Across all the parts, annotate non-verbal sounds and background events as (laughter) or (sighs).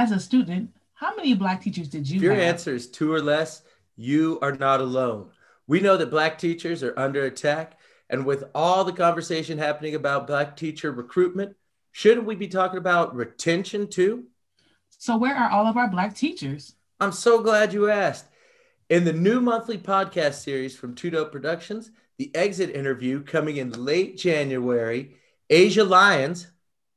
As a student, how many Black teachers did you If your have? answer is two or less, you are not alone. We know that Black teachers are under attack. And with all the conversation happening about Black teacher recruitment, shouldn't we be talking about retention too? So, where are all of our Black teachers? I'm so glad you asked. In the new monthly podcast series from Dope Productions, the exit interview coming in late January, Asia Lyons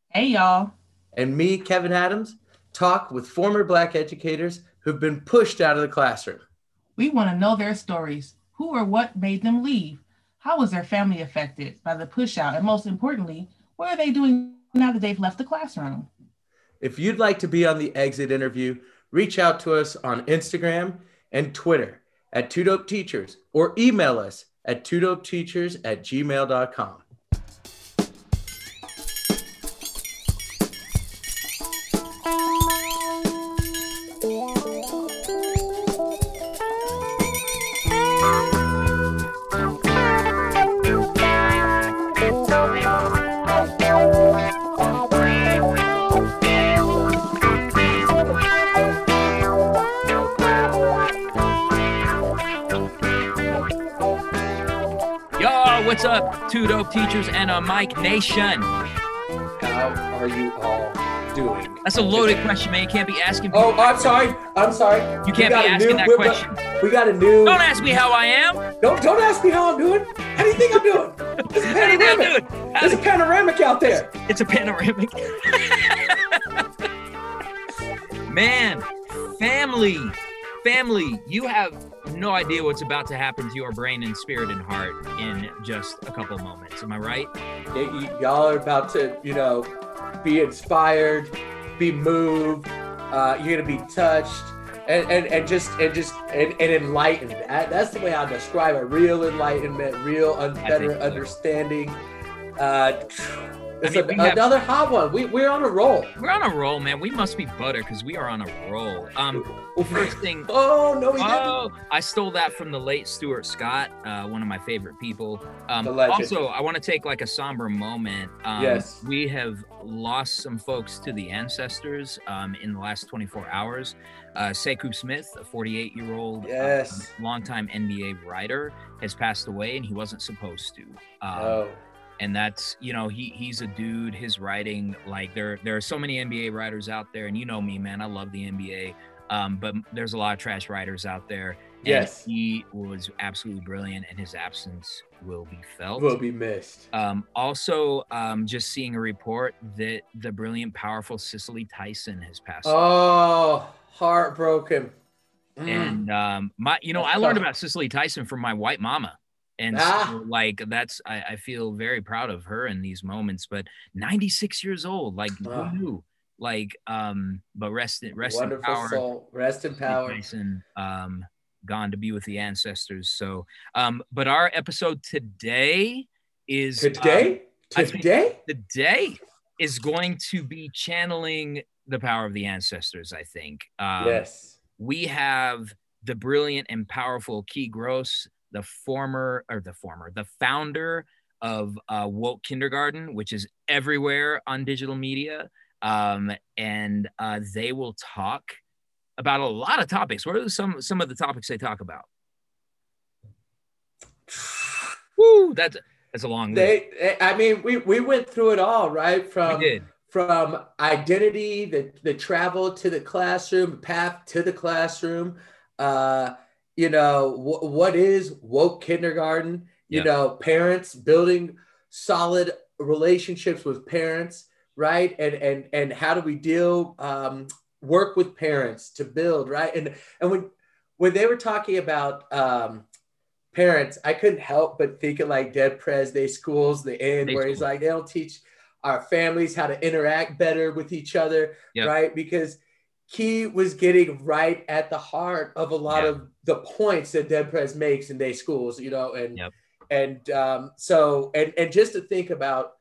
Hey, y'all. and me, Kevin Adams, talk with former Black educators who've been pushed out of the classroom. We want to know their stories. Who or what made them leave? How was their family affected by the push out? And most importantly, what are they doing now that they've left the classroom? If you'd like to be on the exit interview, reach out to us on Instagram and Twitter at Two Dope Teachers or email us at twodopeteachers at gmail.com. two dope teachers and a Mike Nation? How are you all doing? That's a loaded question, man. You can't be asking. people- Oh, I'm sorry. I'm sorry. You can't got be asking new- that question. We got a new. Don't ask me how I am. Don't don't ask me how I'm doing. How do you think I'm doing? It's a (laughs) How do you think I'm panoramic. doing? There's a panoramic out there. It's a panoramic. (laughs) Man, family, family, you have no idea what's about to happen to your brain and spirit and heart in just a couple moments. Am I right? Y'all are about to, you know, be inspired, be moved. Uh, you're gonna be touched, and and, and just and just and, and enlightened. That's the way I describe it. Real enlightenment, real un- better understanding. Uh, it's mean, a- have- another hot one. We we're on a roll. We're on a roll, man. We must be butter because we are on a roll. Um, first thing, (laughs) Oh no, we didn't. Oh, I stole that from the late Stuart Scott, uh, one of my favorite people. Um, also, I want to take like a somber moment. Um, Yes. We have lost some folks to the ancestors um, in the last 24 hours. Uh, Sekou Smith, a 48 year old, Yes. longtime NBA writer, has passed away and he wasn't supposed to. Um, Oh. And that's you know he he's a dude his writing like there there are so many nba writers out there and you know me man i love the nba um, but there's a lot of trash writers out there and Yes. he was absolutely brilliant and his absence will be felt Will be missed. um, also um, just seeing a report that the brilliant powerful cicely tyson has passed away. Oh, heartbroken. Mm. and um, my you know i learned about cicely tyson from my white mama and so, Ah. like that's I, I feel very proud of her in these moments but 96 years old like Ah. who knew like um but rest in rest in power soul. Rest in power. Tyson, um gone to be with the ancestors so um but our episode today is um, Today? Think- Today? today is going to be channeling the power of the ancestors i think um, yes. we have the brilliant and powerful Ki Gross, the former or the former, the founder of uh, Woke Kindergarten, which is everywhere on digital media. Um, and uh, they will talk about a lot of topics. What are some some of the topics they talk about? (sighs) Woo, that's that's a long. They, I mean, we, we went through it all, right? From from identity, the the travel to the classroom, path to the classroom. Uh, you know, wh- what is woke kindergarten? You Yeah. know, parents building solid relationships with parents, right? And and and how do we deal um, work with parents to build, right? And and when when they were talking about um, parents, I couldn't help but think of like Dead prez They Schools, the end Day where he's like, they don't teach our families how to interact better with each other, Yep. right? Because Ki was getting right at the heart of a lot Yeah. of the points that Dead Prez makes in They Schools, you know, and Yep. and um, so and and just to think about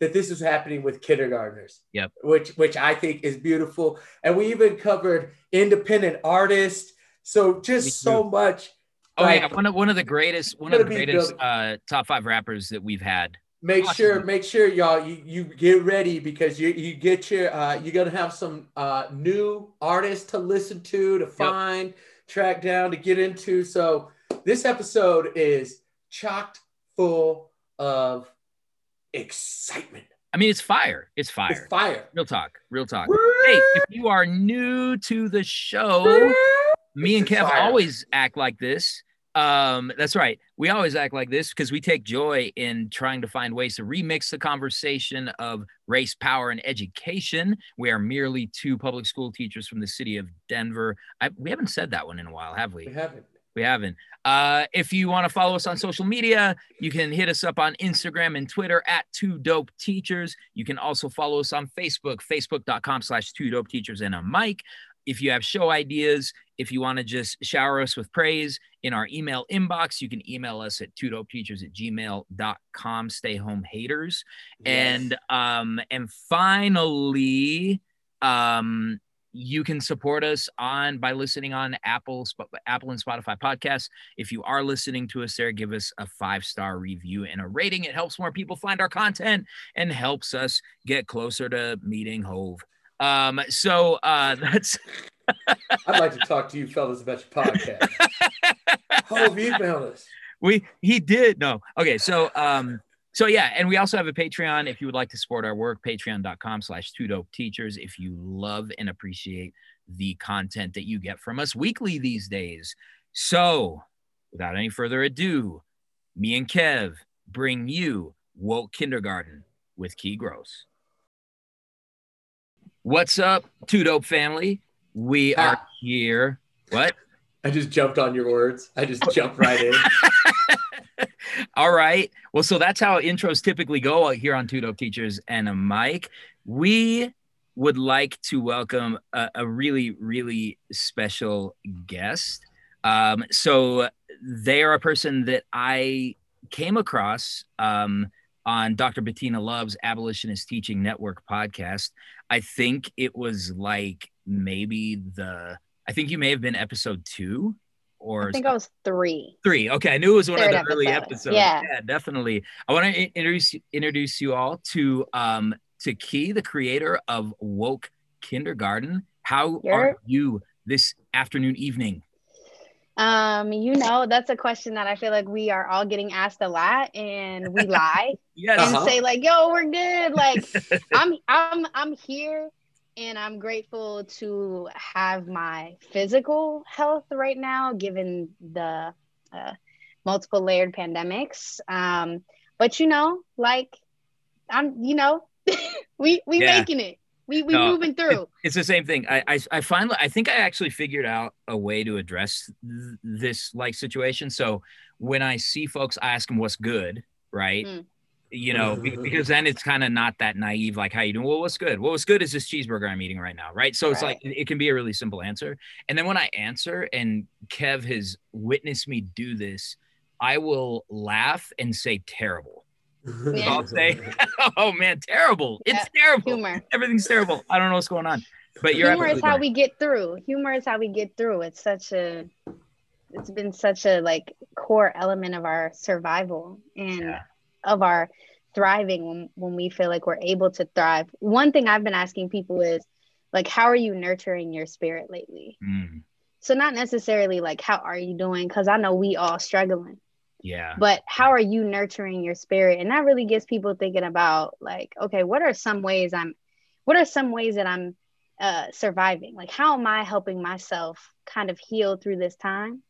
that this is happening with kindergartners, Yep. which which I think is beautiful, and we even covered independent artists, so just so much. Oh like, yeah, one of one of the greatest one of the greatest uh, top five rappers that we've had make Awesome. sure make sure y'all you, you get ready because you you get your uh you're gonna have some uh new artists to listen to to find track down to get into so this episode is chocked full of excitement I mean, it's fire. It's fire. it's fire Real talk. Real talk. Hey, if you are new to the show, me and Kev fire. always act like this. Um, that's right. We always act like this because we take joy in trying to find ways to remix the conversation of race, power, and education. We are merely two public school teachers from the city of Denver. I, we haven't said that one in a while, have we? we haven't We haven't. Uh, if you want to follow us on social media, you can hit us up on Instagram and Twitter at Two Dope Teachers. You can also follow us on Facebook, facebook.com slash Two Dope Teachers and a mic. If you have show ideas, if you want to just shower us with praise in our email inbox, you can email us at two dope teachers at gmail.com. Stay home haters. And um, and finally, um, you can support us on by listening on Apple, Apple and Spotify podcasts. If you are listening to us there, give us a five star review and a rating. It helps more people find our content and helps us get closer to meeting Hove. Um, so uh, (laughs) that's i'd like to talk to you fellas about your podcast. Oh email us? We he did no. Okay so um so yeah and we also have a patreon. If you would like to support our work patreon.com slash two dope teachers. If you love and appreciate the content that you get from us weekly these days. So without any further ado me and kev bring you woke kindergarten with Ki Gross. What's up two dope family we are Ah. here what i just jumped on your words i just (laughs) jumped right in (laughs) All right. Well, so that's how intros typically go here on Two Dope Teachers and a mic. We would like to welcome a, a really, really special guest. Um, so they are a person that I came across um, on Dr. Bettina Love's Abolitionist Teaching Network podcast. I think it was like maybe the, I think you may have been episode two or I think I was three. Three. Okay, I knew it was one Third of the early episode. episodes. Yeah. definitely. I want to introduce introduce you all to um to Ki, the creator of Woke Kindergarten. How You're- are you this afternoon, evening? Um, you know, that's a question that I feel like we are all getting asked a lot, and we (laughs) lie Yes. and Uh-huh. say like, "Yo, we're good." Like, (laughs) I'm, I'm, I'm here, and I'm grateful to have my physical health right now, given the uh, multiple layered pandemics. Um, but you know, like, I'm, you know, (laughs) we we Yeah. making it. We we No, moving through. It's the same thing. I, I I finally I think I actually figured out a way to address th- this like situation. So when I see folks, I ask them what's good, right? Mm. You know, mm-hmm. because then it's kind of not that naive. Like, how you doing? Well, what's good? Well, what's good is this cheeseburger I'm eating right now, right? So it's like it, it can be a really simple answer. And then when I answer, and Kev has witnessed me do this, I will laugh and say terrible. (laughs) Yeah. I'll say, (laughs) "Oh man, terrible! It's Yeah, terrible. Humor. Everything's terrible. I don't know what's going on." But you're humor is how right. we get through humor is how we get through it's such a it's been such a like core element of our survival and Yeah. Of our thriving when, when we feel like we're able to thrive. One thing i've been asking people is like how are you nurturing your spirit lately? Mm, so not necessarily like how are you doing? Because i know we all struggling. Yeah. but how are you nurturing your spirit? And that really gets people thinking about like okay what are some ways i'm what are some ways that i'm uh, surviving? Like how am i helping myself kind of heal through this time?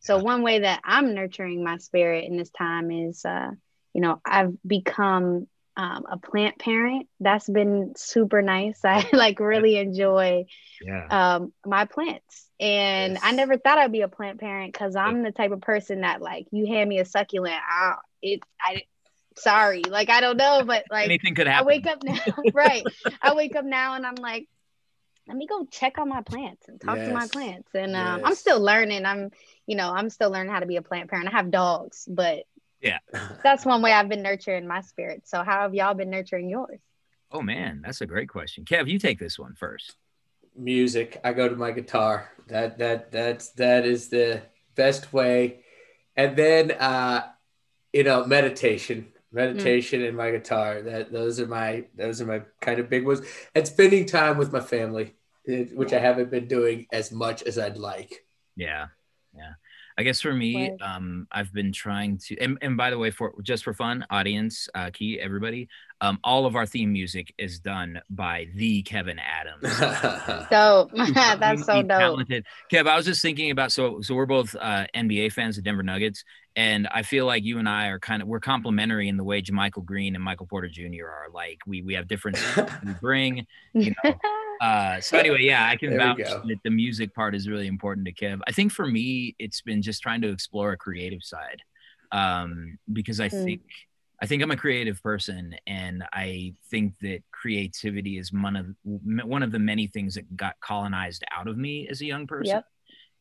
So Yeah. one way that i'm nurturing my spirit in this time is uh, you know i've become um, a plant parent. That's been super nice. (laughs) I like really enjoy Yeah. um my plants. And i never thought i'd be a plant parent because i'm the type of person that like you hand me a succulent I, it i sorry. Like i don't know but like Anything could happen. i wake up now (laughs) right. I wake up now and i'm like let me go check on my plants and talk to my plants. And um, i'm still learning. I'm you know i'm still learning how to be a plant parent. I have dogs but that's one way i've been nurturing my spirit so how have y'all been nurturing yours Oh man, that's a great question. Kev, you take this one first. music i go to my guitar that that that's that is the best way and then uh you know meditation meditation and my guitar. That those are my those are my kind of big ones. And spending time with my family, which I haven't been doing as much as I'd like. Yeah, yeah. I guess for me, Right. um, I've been trying to, and, and by the way, for just for fun, audience, uh, Ki, everybody, um, all of our theme music is done by the Kevin Adams. (laughs) Dope. Incredibly (laughs) That's so dope. talented. Kev, I was just thinking about so so we're both uh, NBA fans of Denver Nuggets, and I feel like you and I are kind of we're complementary in the way JaMychal Green and Michael Porter Jr. are. Like we we have different (laughs) we bring. You know, uh, so (laughs) anyway, yeah, I can vouch that the music part is really important to Kev. I think for me, it's been just trying to explore a creative side, um, because I Mm. think I think I'm a creative person, and I think that creativity is one of one of the many things that got colonized out of me as a young person. Yep.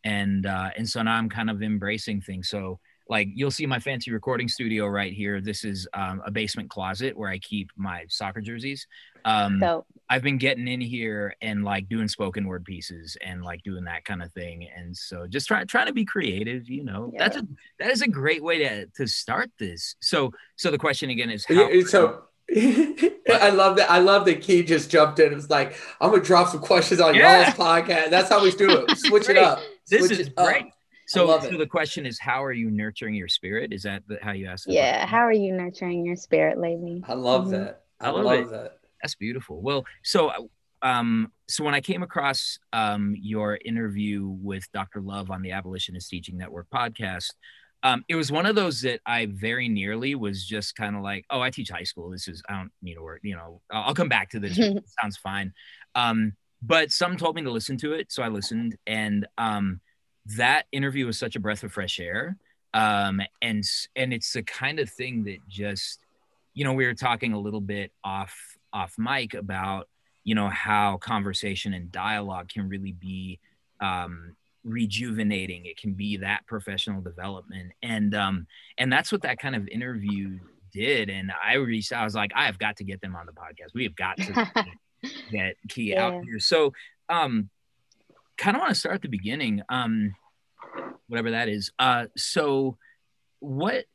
And uh, and so now I'm kind of embracing things. So like you'll see my fancy recording studio right here. This is um, a basement closet where I keep my soccer jerseys. Um, Dope. I've been getting in here and like doing spoken word pieces and like doing that kind of thing. And so just trying trying to be creative, you know. Yeah. That's a that is a great way to to start this. So so the question again is how so (laughs) I love that. I love that Ki just jumped in. It was like, I'm gonna drop some questions on Yeah. y'all's podcast. That's how we do it. (laughs) Switch it Great. up. this Switch is it up. Great. So, so the question is, how are you nurturing your spirit? Is that the, how you ask? Yeah. question? How are you nurturing your spirit lately? I love Mhm. that. I, I love love, that. That's beautiful. Well, so um, so when I came across um, your interview with Dr. Love on the Abolitionist Teaching Network podcast, um, it was one of those that I very nearly was just kind of like, oh, I teach high school. This is I don't need to work. You know, I'll, I'll come back to this. (laughs) sounds fine. Um, but some told me to listen to it, so I listened, and um, that interview was such a breath of fresh air. Um, and and it's the kind of thing that just you know we were talking a little bit off off mic about you know how conversation and dialogue can really be um, rejuvenating. It can be that professional development. And um and that's what that kind of interview did. And i reached i was like i have got to get them on the podcast. We have got to (laughs) get Ki out here. So um kind of want to start at the beginning um whatever that is. Uh so what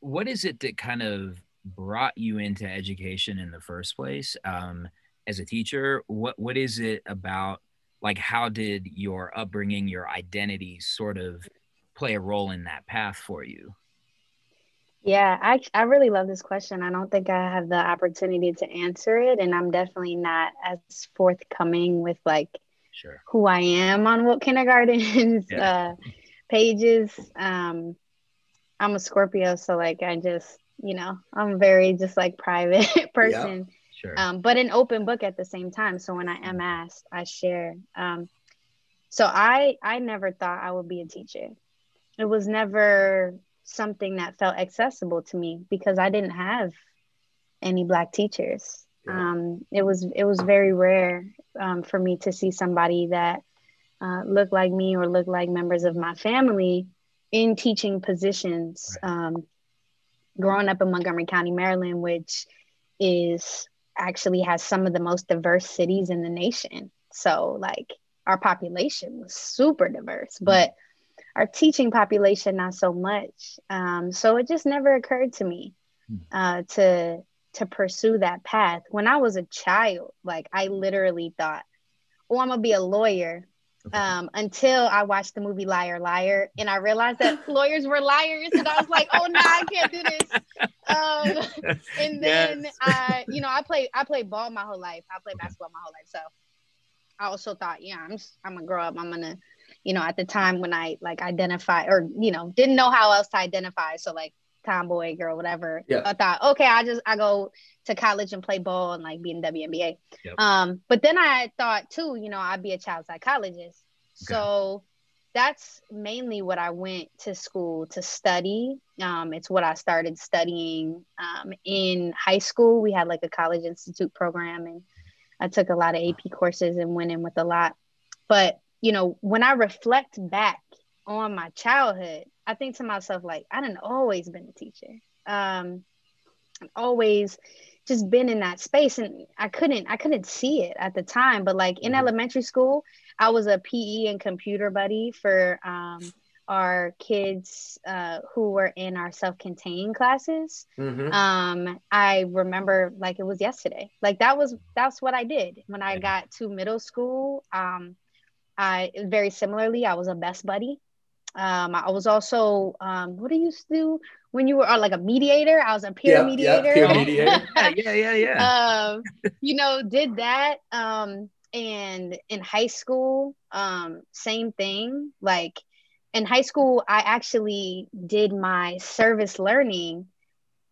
what is it that kind of brought you into education in the first place um as a teacher? What what is it about like how did your upbringing your identity sort of play a role in that path for you? Yeah, I I really love this question. I don't think I have the opportunity to answer it, and I'm definitely not as forthcoming with like sure who I am on Woke Kindergarten's Yeah. uh, pages. Um, I'm a Scorpio, so like I just, you know, I'm very just like private (laughs) person, sure um, but an open book at the same time. So when I am asked, I share. Um, so I I never thought I would be a teacher. It was never something that felt accessible to me because I didn't have any black teachers. Yeah. Um, it was it was very rare um, for me to see somebody that uh, looked like me or looked like members of my family in teaching positions. Um, growing up in Montgomery County, Maryland, which is actually has some of the most diverse cities in the nation. So like our population was super diverse, but our teaching population not so much. Um, so it just never occurred to me uh, to to pursue that path. When I was a child, like I literally thought, "Oh, I'm gonna be a lawyer." Okay. Um, until I watched the movie Liar Liar, and I realized that (laughs) lawyers were liars, and I was like, "Oh no, I can't do this." Um, (laughs) and then Yes. I, you know, I play I played ball my whole life. I played Okay. basketball my whole life, so I also thought, yeah, I'm just, I'm gonna grow up. I'm gonna, you know, at the time when I like identify or you know didn't know how else to identify, so like tomboy girl, whatever. Yeah. I thought, okay, I just I go to college and play ball and like be in WNBA. Yep. Um, but then I thought too, you know, I'd be a child psychologist. Okay. So that's mainly what I went to school to study. Um, it's what I started studying um, in high school. We had like a college institute program, and I took a lot of AP courses and went in with a lot. But you know, when I reflect back on my childhood, I think to myself like, I didn't always been a teacher. Um, I've always just been in that space, and I couldn't I couldn't see it at the time. But like in Mhm. elementary school, I was a PE and computer buddy for um, our kids uh, who were in our self-contained classes Mhm. um i remember like it was yesterday like that was that's what i did when i got to middle school um i very similarly i was a best buddy um i was also um what do you used to do when you were uh, like a mediator i was a peer Yep, yep, mediator peer (laughs) mediator. (laughs) yeah, yeah, yeah, yeah. um, you know, did that. Um, and in high school, um, same thing. Like in high school, I actually did my service learning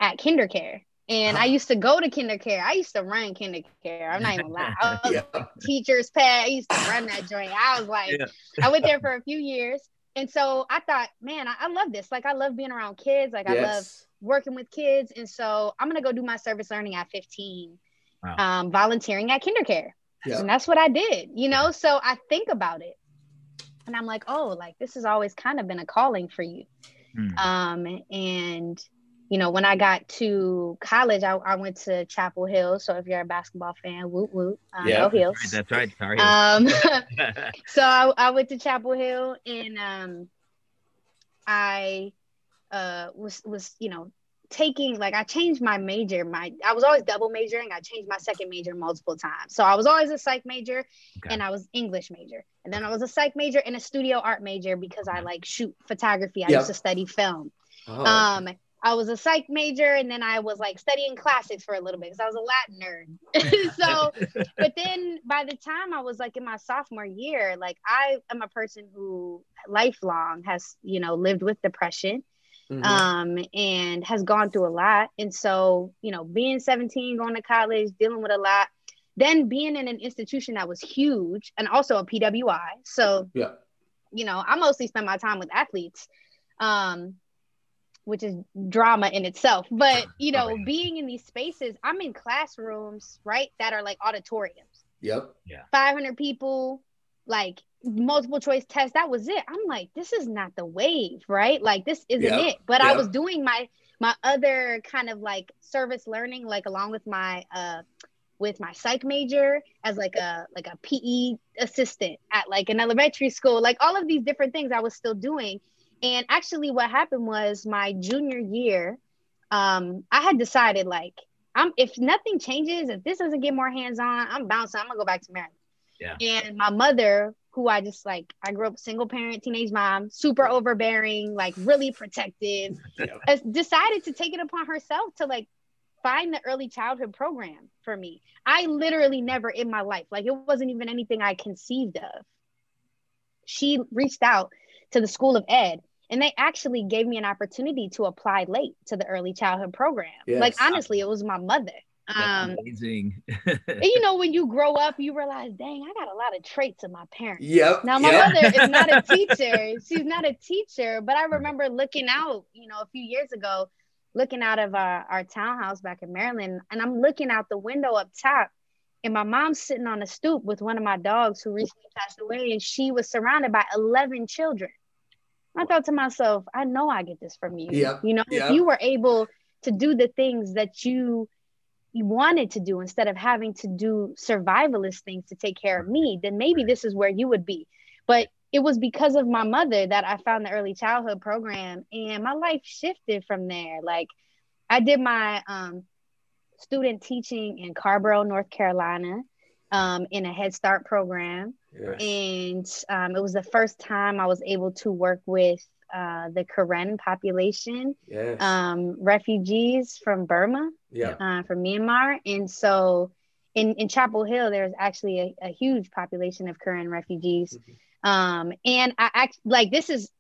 at KinderCare. And I used to go to KinderCare. I used to run KinderCare. I'm not even lying. I (laughs) was Yeah. teacher's pet. I used to run that joint. I was like, Yeah. I went there for a few years. And so I thought, man, I, I love this. Like I love being around kids. Like I love working with kids. And so I'm gonna go do my service learning at 15, Wow. um, volunteering at KinderCare. Yeah. And that's what I did, you know. So I think about it, and I'm like, oh, like this has always kind of been a calling for you. Hmm. Um, and you know, when I got to college, I, I went to Chapel Hill. So if you're a basketball fan, woot woot, uh, Yeah. go Hills. That's right. Sorry. Um, (laughs) (laughs) so I, I went to Chapel Hill and um, I uh, was was you know taking like I changed my major. My I was always double majoring. I changed my second major multiple times. So I was always a psych major Okay. and I was English major, and then I was a psych major and a studio art major because I like shoot photography. I Yeah. used to study film. Oh, Um, I was a psych major and then I was like studying classics for a little bit because I was a Latin nerd. (laughs) so, but then by the time I was like in my sophomore year, like I am a person who lifelong has, you know, lived with depression mhm. um, and has gone through a lot. And so, you know, being 17, going to college, dealing with a lot, then being in an institution that was huge and also a PWI. So, yeah. you know, I mostly spend my time with athletes, um, which is drama in itself. But, (sighs) you know, Oh, yeah. being in these spaces, I'm in classrooms, right, that are like auditoriums, Yep. Yeah. 500 people, like multiple choice tests. That was it. I'm like, this is not the wave, right? Like, this isn't Yeah, it. But I was doing my, my other kind of like service learning, like along with my, uh, with my psych major as like a like a PE assistant at like an elementary school, like all of these different things I was still doing. And actually, what happened was my junior year, um, I had decided like I'm if nothing changes, if this doesn't get more hands on, I'm bouncing. I'm gonna go back to Maryland. Yeah. And my mother, who I just like, I grew up single parent, teenage mom, super overbearing, like really protective, Yeah. (laughs) decided to take it upon herself to like find the early childhood program for me. I literally never in my life, like it wasn't even anything I conceived of. She reached out to the School of Ed and they actually gave me an opportunity to apply late to the early childhood program. Like honestly, it was my mother. That's Um, amazing. and you know, (laughs) when you grow up, you realize, dang, I got a lot of traits of my parents. Yep. Now, my yep. mother is not a (laughs) teacher. She's not a teacher, but I remember looking out, you know, a few years ago, looking out of our, our townhouse back in Maryland, and I'm looking out the window up top, and my mom's sitting on a stoop with one of my dogs who recently passed away, and she was surrounded by 11 children. I thought to myself, I know I get this from you. Yep, You know, yep. if you were able to do the things that you you wanted to do instead of having to do survivalist things to take care of me, then maybe this is where you would be. But it was because of my mother that I found the early childhood program and my life shifted from there. Like I did my um, student teaching in Carrboro, North Carolina, um, in a Head Start program. Yes. And um, it was the first time I was able to work with uh, the Karen population, Yes. um, refugees from Burma yeah. uh, from Myanmar. And so in, in Chapel Hill, there's actually a, a huge population of Karen refugees. Um, and I act like this is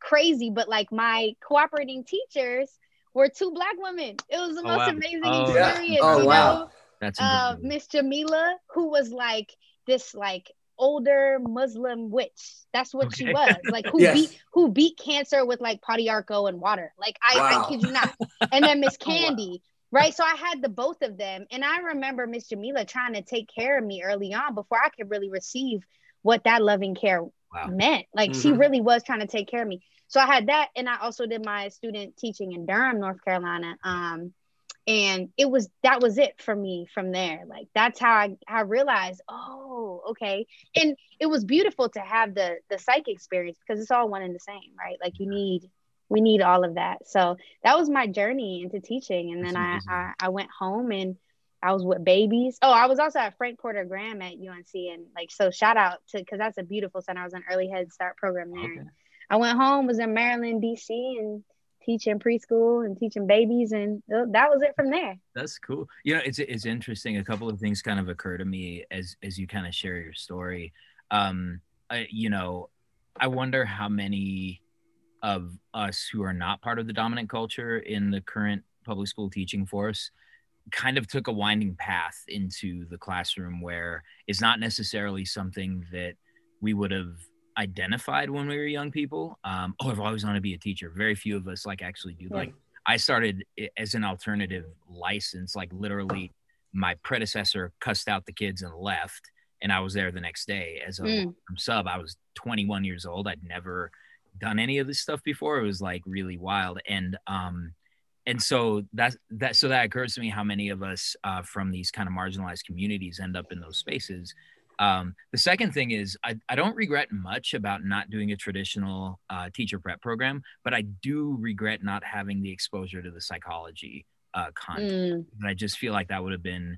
crazy, but like my cooperating teachers were two black women. It was the Oh, most wow. amazing Oh, yeah. experience. Oh, you wow. know? That's uh. Miss Jamila, who was like this like older Muslim witch. That's what she was. Like who (laughs) Yes. beat who beat cancer with like Padiarco and water. Like I, Wow. I kid you not. And then Miss (laughs) Oh, wow. Candy. Right. So I had the both of them. And I remember Miss Jamila trying to take care of me early on before I could really receive what that loving care Wow. meant. Like she Mhm. really was trying to take care of me. So I had that, and I also did my student teaching in Durham, North Carolina. Um, and it was that was it for me from there like that's how i, I realized oh okay and it was beautiful to have the the psych experience because it's all one and the same right like you need we need all of that so that was my journey into teaching and then I, I i went home and I was with babies. Oh, I was also at Frank Porter Graham at UNC, and like so, shout out to because that's a beautiful center. I was an early head start program there. Okay. I went home, was in Maryland, DC, and teaching preschool and teaching babies, and that was it from there. That's cool. You know, it's it's interesting. A couple of things kind of occur to me as as you kind of share your story. Um, I, you know, I wonder how many of us who are not part of the dominant culture in the current public school teaching force kind of took a winding path into the classroom where it's not necessarily something that we would have identified when we were young people. Um, oh, I've always wanted to be a teacher. Very few of us like actually do. Yeah. Like I started as an alternative license, like literally my predecessor cussed out the kids and left. And I was there the next day as a mm. sub. I was 21 years old. I'd never done any of this stuff before. It was like really wild. And um, and so that that so that occurs to me how many of us uh, from these kind of marginalized communities end up in those spaces um, the second thing is I, I don't regret much about not doing a traditional uh, teacher prep program but i do regret not having the exposure to the psychology uh, content mm. and i just feel like that would have been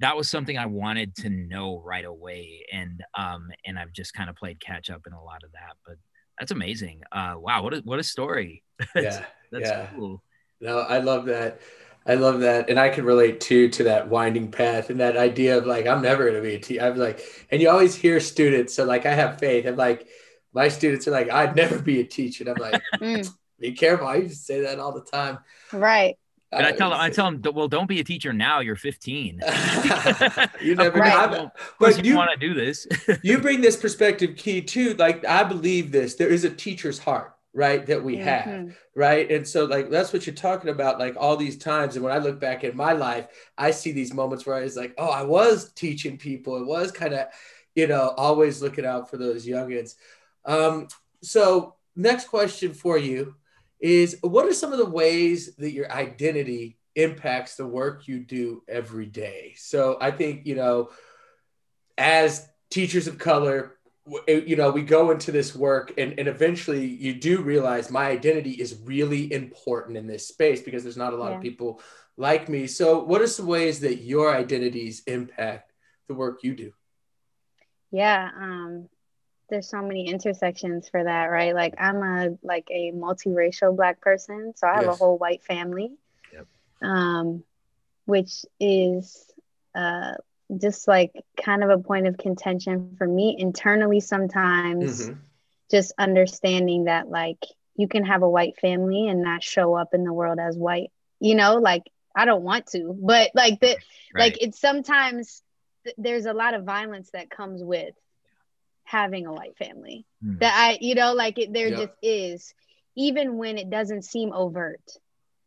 that was something i wanted to know right away and um and i've just kind of played catch up in a lot of that but that's amazing uh wow what a what a story (laughs) yeah that's yeah. cool no, I love that. I love that, and I can relate too to that winding path and that idea of like I'm never going to be a teacher. I'm like, and you always hear students. So like I have faith. I'm like, my students are like, I'd never be a teacher. And I'm like, (laughs) mm. be careful. I used to say that all the time. Right. But I tell them, I tell them, well, don't be a teacher now. You're 15. (laughs) you (laughs) never right. know. But you, you want to do this. you bring this perspective Ki too. Like I believe this. There is a teacher's heart right that we have mm-hmm. right? And so like that's what you're talking about like all these times. And when i look back in my life i see these moments where i was like oh i was teaching people. It was kind of you know always looking out for those youngins. Um, so next question for you is what are some of the ways that your identity impacts the work you do every day? So i think you know as teachers of color you know we go into this work and, and eventually you do realize my identity is really important in this space because there's not a lot yeah. of people like me so what are some ways that your identities impact the work you do yeah um there's so many intersections for that right like i'm a like a multiracial black person so i have yes. a whole white family yep. um which is uh just like kind of a point of contention for me internally sometimes mm-hmm. just understanding that like you can have a white family and not show up in the world as white you know like i don't want to but like that right. like it's sometimes th- there's a lot of violence that comes with having a white family mm. that i you know like it there just is even when it doesn't seem overt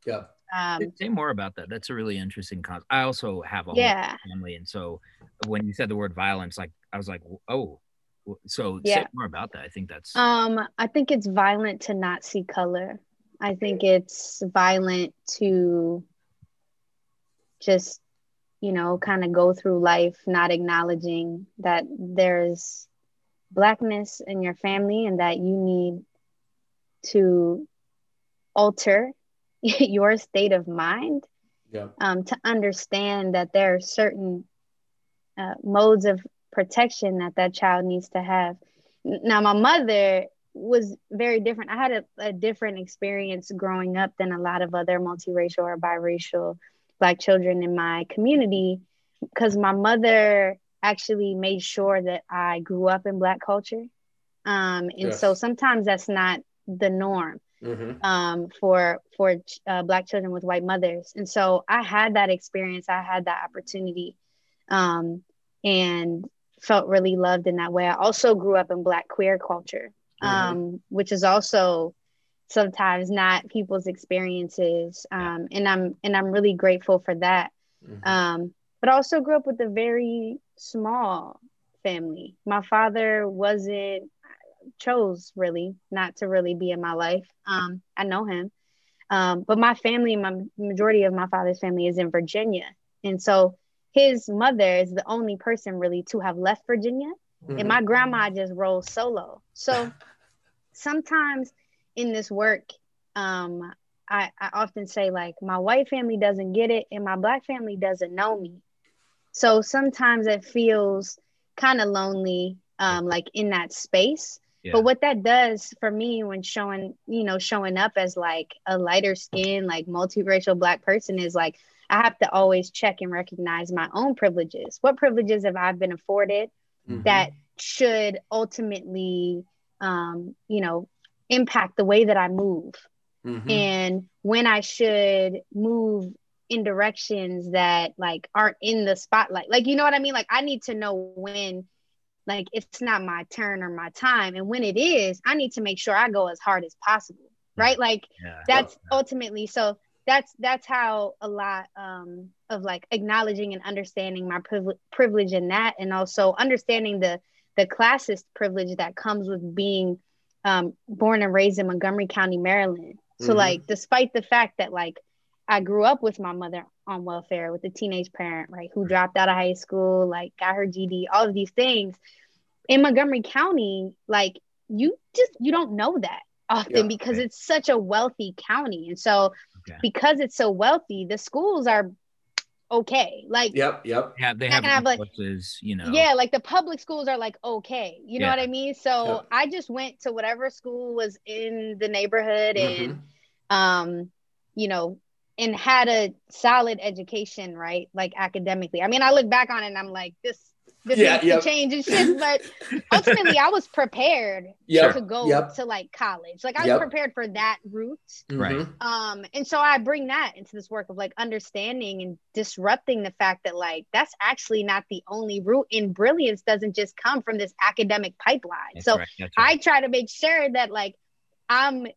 yeah um, Say more about that. That's a really interesting concept. I also have a yeah. family, and so when you said the word violence, like I was like, oh, so yeah. say more about that. I think that's. Um, I think it's violent to not see color. I think it's violent to just, you know, kind of go through life not acknowledging that there's blackness in your family and that you need to alter (laughs) your state of mind yeah. um, to understand that there are certain uh, modes of protection that that child needs to have. Now, my mother was very different. I had a, a different experience growing up than a lot of other multiracial or biracial Black children in my community because my mother actually made sure that I grew up in Black culture. Um, and yes. so sometimes that's not the norm mm-hmm. um, for for uh, black children with white mothers and so i had that experience i had that opportunity um, and felt really loved in that way i also grew up in black queer culture mm-hmm. um, which is also sometimes not people's experiences um, and i'm and i'm really grateful for that mm-hmm. um, but I also grew up with a very small family my father wasn't chose really not to really be in my life. Um, I know him, Um, but my family, my majority of my father's family is in Virginia. And so his mother is the only person really to have left Virginia. Mm-hmm. And my grandma just rolls solo. So (laughs) sometimes in this work, um, I, I often say like my white family doesn't get it and my black family doesn't know me. So sometimes it feels kind of lonely, um, like in that space. Yeah. But what that does for me when showing, you know, showing up as like a lighter skin, like multiracial black person is like I have to always check and recognize my own privileges. What privileges have I been afforded mm-hmm. that should ultimately, um, you know, impact the way that I move? Mm-hmm. And when I should move in directions that like aren't in the spotlight. Like, you know what I mean? Like, I need to know when like it's not my turn or my time. And when it is, I need to make sure I go as hard as possible. Right. Like yeah. that's ultimately so that's that's how a lot um, of like acknowledging and understanding my privilege, privilege in that, and also understanding the the classist privilege that comes with being um, born and raised in Montgomery County, Maryland. So mm-hmm. like, despite the fact that like I grew up with my mother on welfare with a teenage parent, right, who dropped out of high school, like got her GD, all of these things in Montgomery County, like you just you don't know that often yeah, because right. it's such a wealthy county. And so okay. because it's so wealthy, the schools are okay. Like yep, yep. Yeah, they have, have like you know. Yeah, like the public schools are like okay. You know what I mean? So yep. I just went to whatever school was in the neighborhood mm-hmm. and um, you know, and had a solid education, right? Like academically. I mean, I look back on it and I'm like, this this yeah, yep. to change and shit. But (laughs) ultimately, I was prepared yep. to go yep. to like college. Like I was prepared for that route. Right. Mm-hmm. Um, and so I bring that into this work of like understanding and disrupting the fact that like that's actually not the only route. And brilliance doesn't just come from this academic pipeline. That's so right. right. I try to make sure that like I'm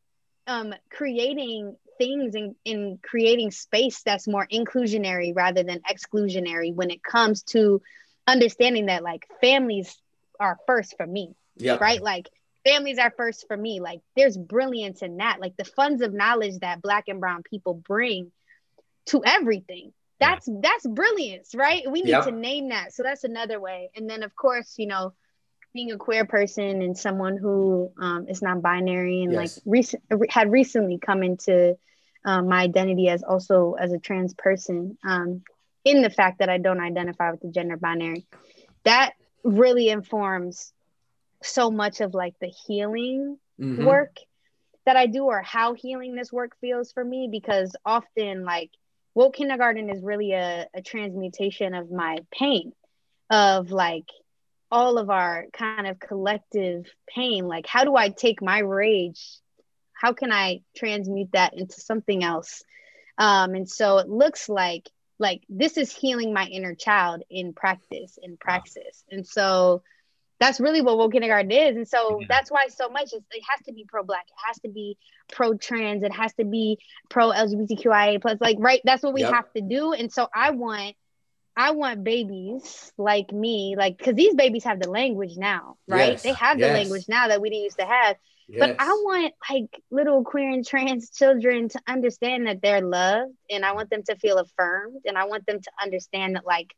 um creating things in, in creating space that's more inclusionary rather than exclusionary when it comes to understanding that like families are first for me. Yeah. Right. Like families are first for me. Like there's brilliance in that. Like the funds of knowledge that black and brown people bring to everything. That's yeah. that's brilliance, right? We need yep. to name that. So that's another way. And then of course, you know, being a queer person and someone who um, is non-binary and yes. like recent had recently come into um, my identity as also as a trans person. Um, in the fact that I don't identify with the gender binary. That really informs so much of like the healing mm-hmm. work that I do or how healing this work feels for me because often like woke kindergarten is really a, a transmutation of my pain of like all of our kind of collective pain like how do i take my rage how can i transmute that into something else um, and so it looks like like this is healing my inner child in practice in praxis and so that's really what woke kindergarten is and so yeah. that's why so much is, it has to be pro-black it has to be pro-trans it has to be pro-lgbtqia plus like right that's what we yep. have to do and so i want i want babies like me like because these babies have the language now right yes. they have the yes. language now that we didn't used to have but I want like little queer and trans children to understand that they're loved and I want them to feel affirmed and I want them to understand that like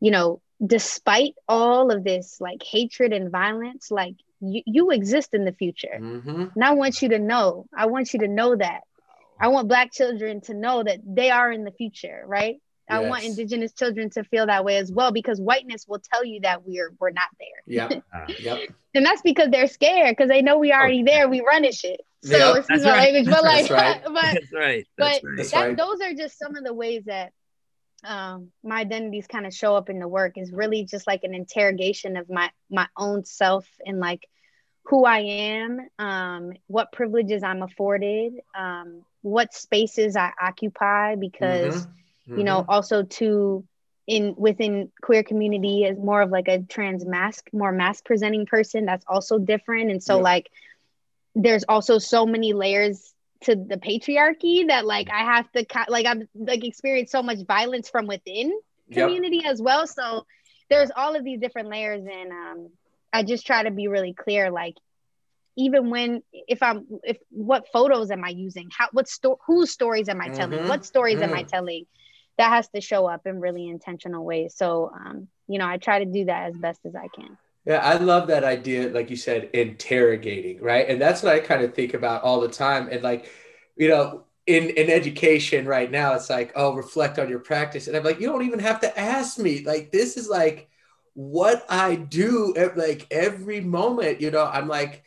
you know despite all of this like hatred and violence like you, you exist in the future mm-hmm. and I want you to know I want you to know that I want black children to know that they are in the future right I want indigenous children to feel that way as well because whiteness will tell you that we're we're not there. Yeah. Yep. (laughs) and that's because they're scared because they know we already oh. there. We run running shit. So yep. excuse my right. language, but like, (laughs) right. but that's right. That's but right. that, those are just some of the ways that um, my identities kind of show up in the work. Is really just like an interrogation of my my own self and like who I am, um, what privileges I'm afforded, um, what spaces I occupy because. Mm-hmm mm-hmm. you know mm-hmm. also to in within queer community as more of like a trans mask more mask presenting person that's also different and so yeah. like there's also so many layers to the patriarchy that like i have to like i'm like experience so much violence from within community yep. as well so there's all of these different layers and um i just try to be really clear like even when if i'm if what photos am i using how what sto- whose stories am i telling Mhm. what stories am i Mm. telling that has to show up in really intentional ways so um you know i try to do that as best as i can Yeah, I love that idea, like you said, interrogating, right? And that's what I kind of think about all the time. And like, you know, in in education right now, it's like, oh, reflect on your practice. And I'm like, you don't even have to ask me. Like, this is like what I do ev- like every moment, you know, I'm like,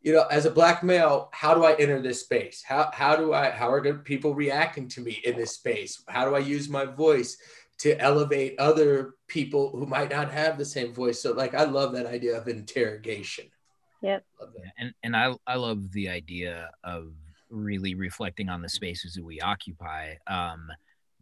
you know, as a black male, how do I enter this space? How how do I how are people reacting to me in this space? How do I use my voice to elevate other people who might not have the same voice? So like I love that idea of interrogation. Yep. Love that. and and I I love the idea of really reflecting on the spaces that we occupy um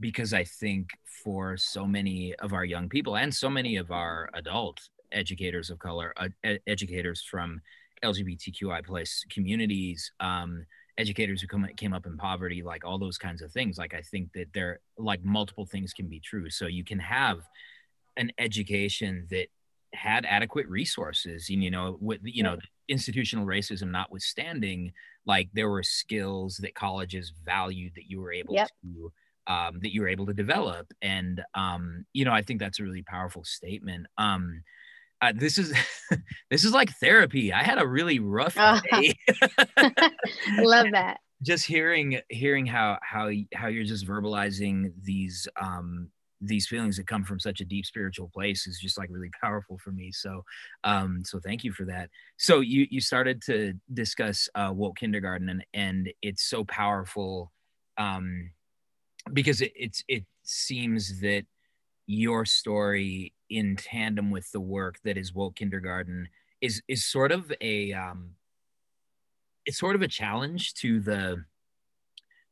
because I think for so many of our young people and so many of our adult educators of color uh, educators from LGBTQI plus communities um educators who come came up in poverty like all those kinds of things like I think that there like multiple things can be true. So you can have an education that had adequate resources and you know with you know institutional racism notwithstanding like there were skills that colleges valued that you were able Yep. to um, that you were able to develop. And um, you know i think that's a really powerful statement. Um, uh, this is (laughs) this is like therapy. I had a really rough Ah. day. (laughs) Love that. (laughs) Just hearing hearing how how how you're just verbalizing these um these feelings that come from such a deep spiritual place is just like really powerful for me. So um so thank you for that. So you you started to discuss uh woke kindergarten and and it's so powerful um because it it's it seems that your story in tandem with the work that is woke kindergarten is is sort of a um it's sort of a challenge to the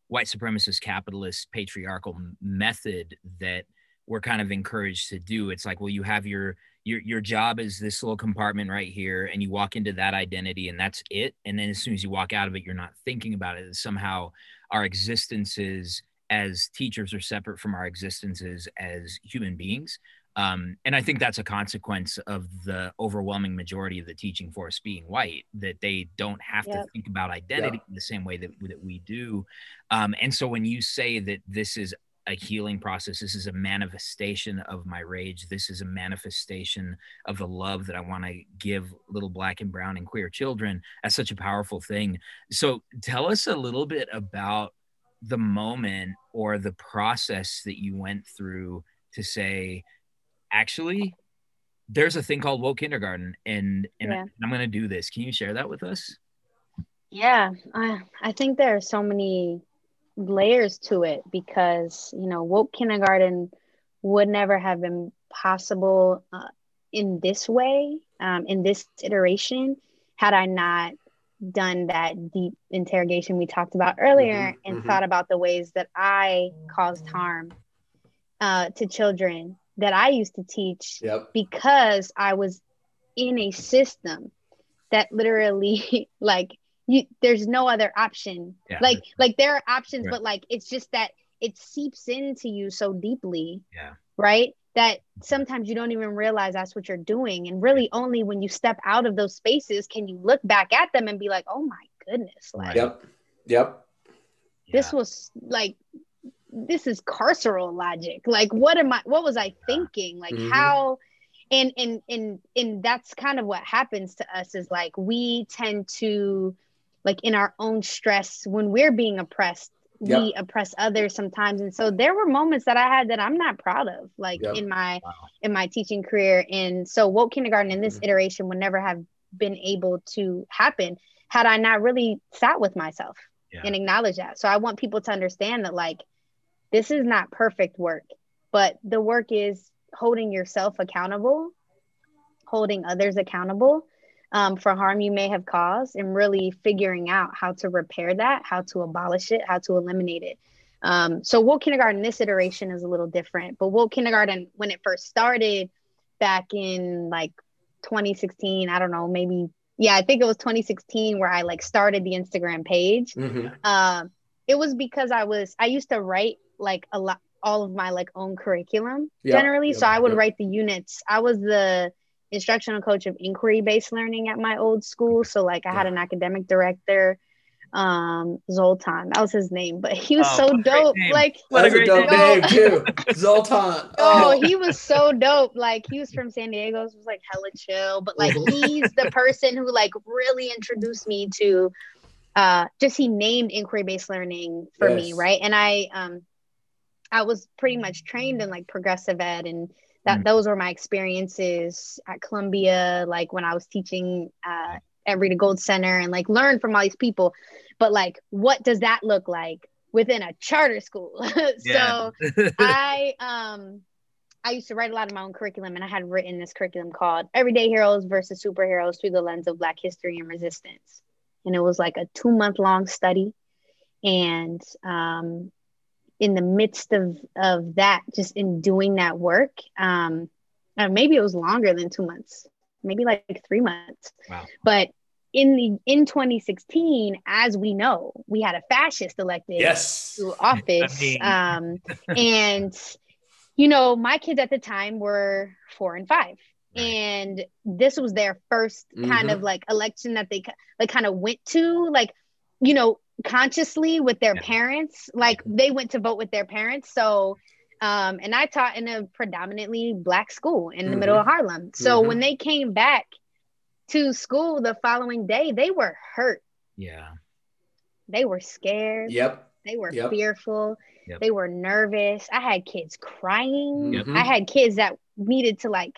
white supremacist capitalist patriarchal method that we're kind of encouraged to do. It's like well you have your your your job is this little compartment right here and you walk into that identity and that's it. And then as soon as you walk out of it you're not thinking about it. Somehow our existences as teachers are separate from our existences as human beings um, and I think that's a consequence of the overwhelming majority of the teaching force being white, that they don't have to think about identity in the same way that, that we do. Um, and so when you say that this is a healing process, this is a manifestation of my rage, this is a manifestation of the love that I want to give little black and brown and queer children, that's such a powerful thing. So tell us a little bit about the moment or the process that you went through to say, actually there's a thing called woke kindergarten and and Yeah. i'm going to do this can you share that with us Yeah, I, I think there are so many layers to it because, you know, woke kindergarten would never have been possible uh, in this way, um, in this iteration, had I not done that deep interrogation we talked about earlier Mhm, and mhm. thought about the ways that I caused harm uh, to children that I used to teach Yep. because I was in a system that literally (laughs) like you there's no other option. Yeah. Like like there are options, Right. but like it's just that it seeps into you so deeply. Yeah. Right? That sometimes you don't even realize that's what you're doing. And really only when you step out of those spaces can you look back at them and be like, oh my goodness, like Yep. Yep. this was like this is carceral logic like what am i what was i thinking like Mhm. how and and and and that's kind of what happens to us is like we tend to like in our own stress when we're being oppressed we oppress others sometimes and so there were moments that i had that i'm not proud of like Yep. in my Wow. in my teaching career and so woke kindergarten in this Mhm. iteration would never have been able to happen had i not really sat with myself Yeah. and acknowledge that so i want people to understand that like this is not perfect work but the work is holding yourself accountable holding others accountable um, for harm you may have caused and really figuring out how to repair that how to abolish it how to eliminate it. Um, so woke kindergarten this iteration is a little different but woke kindergarten when it first started back in like 2016 i don't know maybe yeah i think it was 2016 where i like started the instagram page. Hmm um it was because i was i used to write like a lot all of my like own curriculum Yeah, generally. So i would yeah. write the units. I was the instructional coach of inquiry based learning at my old school. So like I had an academic director, um, Zoltan. That was his name, but he was Oh, so what a great dope. Like What a great dope name. name (laughs) too. Zoltan. (laughs) Oh, he was so dope. Like he was from San Diego, so it was like hella chill. But like Mhm. he's the person who like really introduced me to uh just he named inquiry based learning for me, right? And I um I was pretty much trained in like progressive ed and that Mm. those were my experiences at Columbia, like when I was teaching uh at Rita Gold Center and like learn from all these people. But like what does that look like within a charter school? (laughs) so (laughs) I um I used to write a lot of my own curriculum and I had written this curriculum called Everyday Heroes versus Superheroes through the lens of Black history and resistance. And it was like a two month long study. And um, in the midst of, of that, just in doing that work, um, uh, maybe it was longer than two months, maybe like three months. Wow. But in the in 2016, as we know, we had a fascist elected Yes. to office. mean- um, and you know, my kids at the time were four and five. Right. And this was their 1st kind of like election that they like kind of went to, like, you know, consciously with their Yeah. parents. Like they went to vote with their parents. So um, and I taught in a predominantly black school in the middle of Harlem. So Mhm. when they came back to school the following day, they were hurt. yeah. They were scared. Yep. They were Yep. fearful. Yep. They were nervous. I had kids crying. Yep. Mhm. I had kids that needed to like,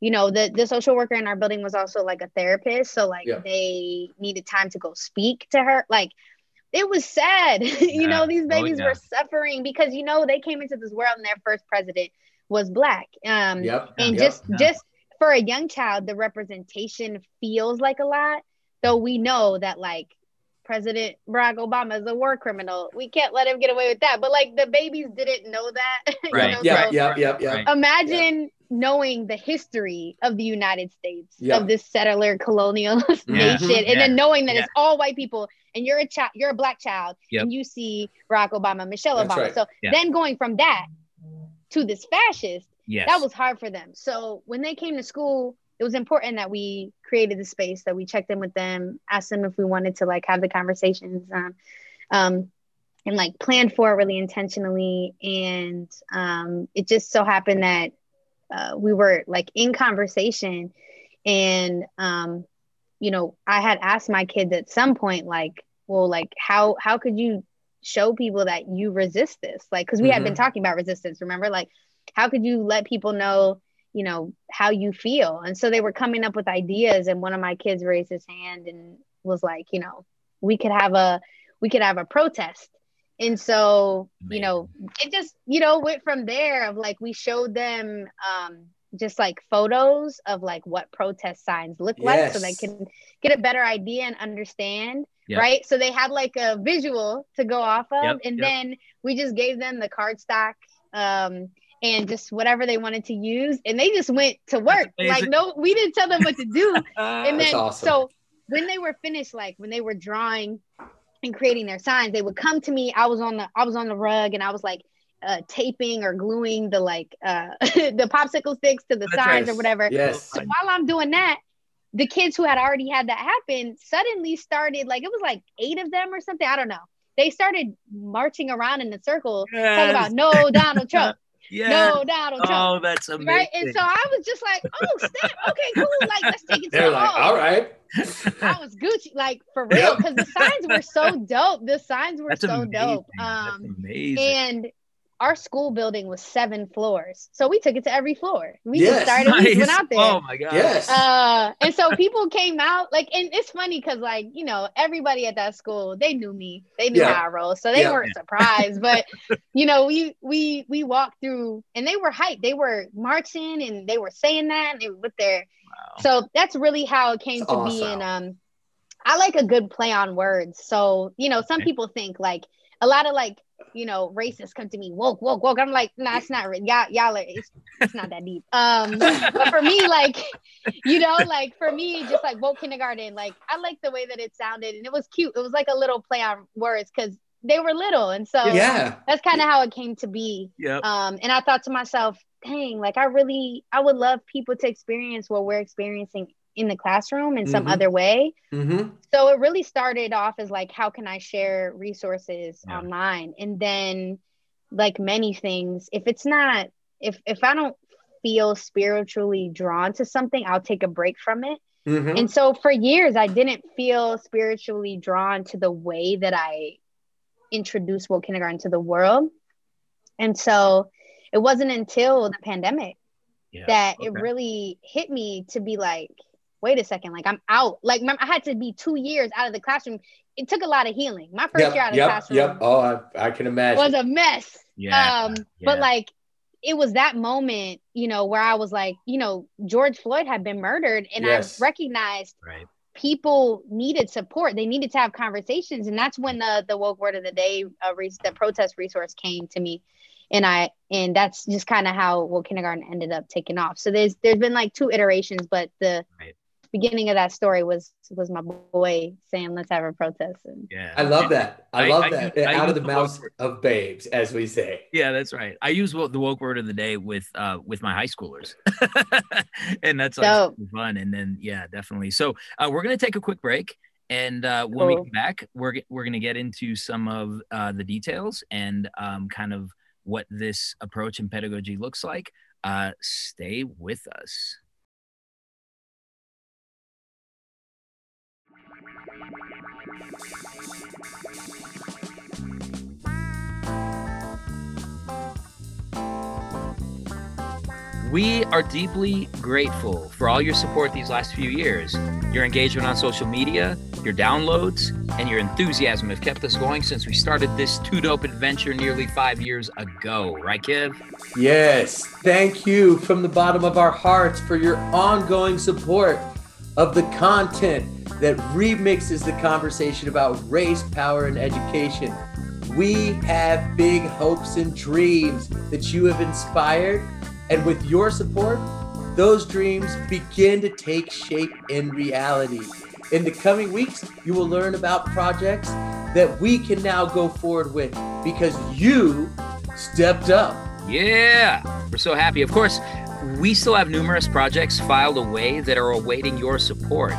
you know, the the social worker in our building was also like a therapist, so like Yep. they needed time to go speak to her. Like it was sad. (laughs) you know, these Oh, babies yeah. were suffering because you know they came into this world and their first president was black. Um Yep. and Yep. just Yeah. just for a young child the representation feels like a lot though we know that like president barack obama is a war criminal we can't let him get away with that but like the babies didn't know that (laughs) you Right. know? Yeah. So Yep. Yep. Yep. Right. imagine knowing the history of the united states Yeah. of this settler colonialist (laughs) Yeah. nation and Yeah. then knowing that Yeah. it's all white people and you're a child you're a black child Yep. and you see barack obama michelle That's obama right. so Yeah. then going from that to this fascist Yes. that was hard for them. So when they came to school, it was important that we created the space that we checked in with them, asked them if we wanted to like have the conversations, um, um, and like planned for it really intentionally. And um, it just so happened that uh, we were like in conversation, and um, you know, I had asked my kids at some point, like, well, like how how could you show people that you resist this? Like, because we had been talking about resistance, remember, like how could you let people know you know how you feel? And so they were coming up with ideas and one of my kids raised his hand and was like you know we could have a we could have a protest and so you know it just you know went from there of like we showed them um just like photos of like what protest signs look like so they can get a better idea and understand Yep. right so they had like a visual to go off of Yep, and yep. then we just gave them the cardstock um and just whatever they wanted to use and they just went to work like no we didn't tell them what to do (laughs) and then awesome. so when they were finished like when they were drawing and creating their signs they would come to me. I was on the i was on the rug and i was like uh, taping or gluing the like uh (laughs) the popsicle sticks to the That's signs right. or whatever. Yes. so while i'm doing that the kids who had already had that happen suddenly started like it was like eight of them or something. I don't know. They started marching around in a circle talking about no donald trump (laughs) Yes. no donald trump Oh, that's amazing. right and so i was just like oh snap okay cool like let's take it (laughs) to They're the like, hall. all right. I was Gucci, like for (laughs) real, Yep. because the signs were so dope. The signs were that's so amazing. dope. That's Um, amazing. and our school building was seven floors, so we took it to every floor. We Yes. just started, we went out there. Oh my god. Yes. Uh, and so people came out like, and it's funny because like you know everybody at that school they knew me, they knew Yeah. how I roll, so they Yeah. weren't surprised. But you know we we we walked through, and they were hyped. They were marching, and they were saying that, and they were with their Wow. so that's really how it came That's to awesome. And um I like a good play on words. So, you know, some people think like a lot of like, you know, racists come to me, woke, woke, woke. I'm like, nah, it's not re- y'all, y'all are it's, it's not that deep. Um, but for me, like, (laughs) you know, like for me, just like woke kindergarten, like I like the way that it sounded and it was cute. It was like a little play on words because they were little, and so Yeah. that's kind of how it came to be. Yep. Um, and I thought to myself, dang, like I really, I would love people to experience what we're experiencing in the classroom in some Mhm. other way. Mm-hmm. So it really started off as like, how can I share resources Yeah. online? And then, like many things, if it's not, if if I don't feel spiritually drawn to something, I'll take a break from it. Mm-hmm. And so for years, I didn't feel spiritually drawn to the way that I introduced Woke Kindergarten to the world. And so it wasn't until the pandemic Yeah. that it really hit me to be like, wait a second, like I'm out. Like remember, I had to be two years out of the classroom. It took a lot of healing. My first Yep. year out of the Yep. classroom Yep. Oh, I, I can imagine. was a mess. Yeah. um, yeah. but like it was that moment, you know, where I was like, you know, George Floyd had been murdered, and Yes. I recognized right. people needed support. They needed to have conversations, and that's when the the woke word of the day, uh, res- the protest resource came to me, and I and that's just kind of how woke kindergarten ended up taking off. So there's there's been like two iterations, but the Right. Beginning of that story was was my boy saying, "Let's have a protest." And Yeah. I love that. I, I- love I that. use- I Out of the the mouths of babes, as we say. Yeah, that's right. I use the woke word of the day with uh with my high schoolers, (laughs) and that's like fun. And then yeah, definitely. So uh, we're gonna take a quick break, and uh, when we come back, we're we're gonna get into some of uh, the details and um, kind of what this approach and pedagogy looks like. Uh, stay with us. We are deeply grateful for all your support these last few years. Your engagement on social media, your downloads, and your enthusiasm have kept us going since we started this two dope adventure nearly five years ago. Right, Kev? Yes. Thank you from the bottom of our hearts for your ongoing support of the content that remixes the conversation about race, power, and education. We have big hopes and dreams that you have inspired. And with your support, those dreams begin to take shape in reality. In the coming weeks, you will learn about projects that we can now go forward with because you stepped up. Yeah, we're so happy. Of course, we still have numerous projects filed away that are awaiting your support.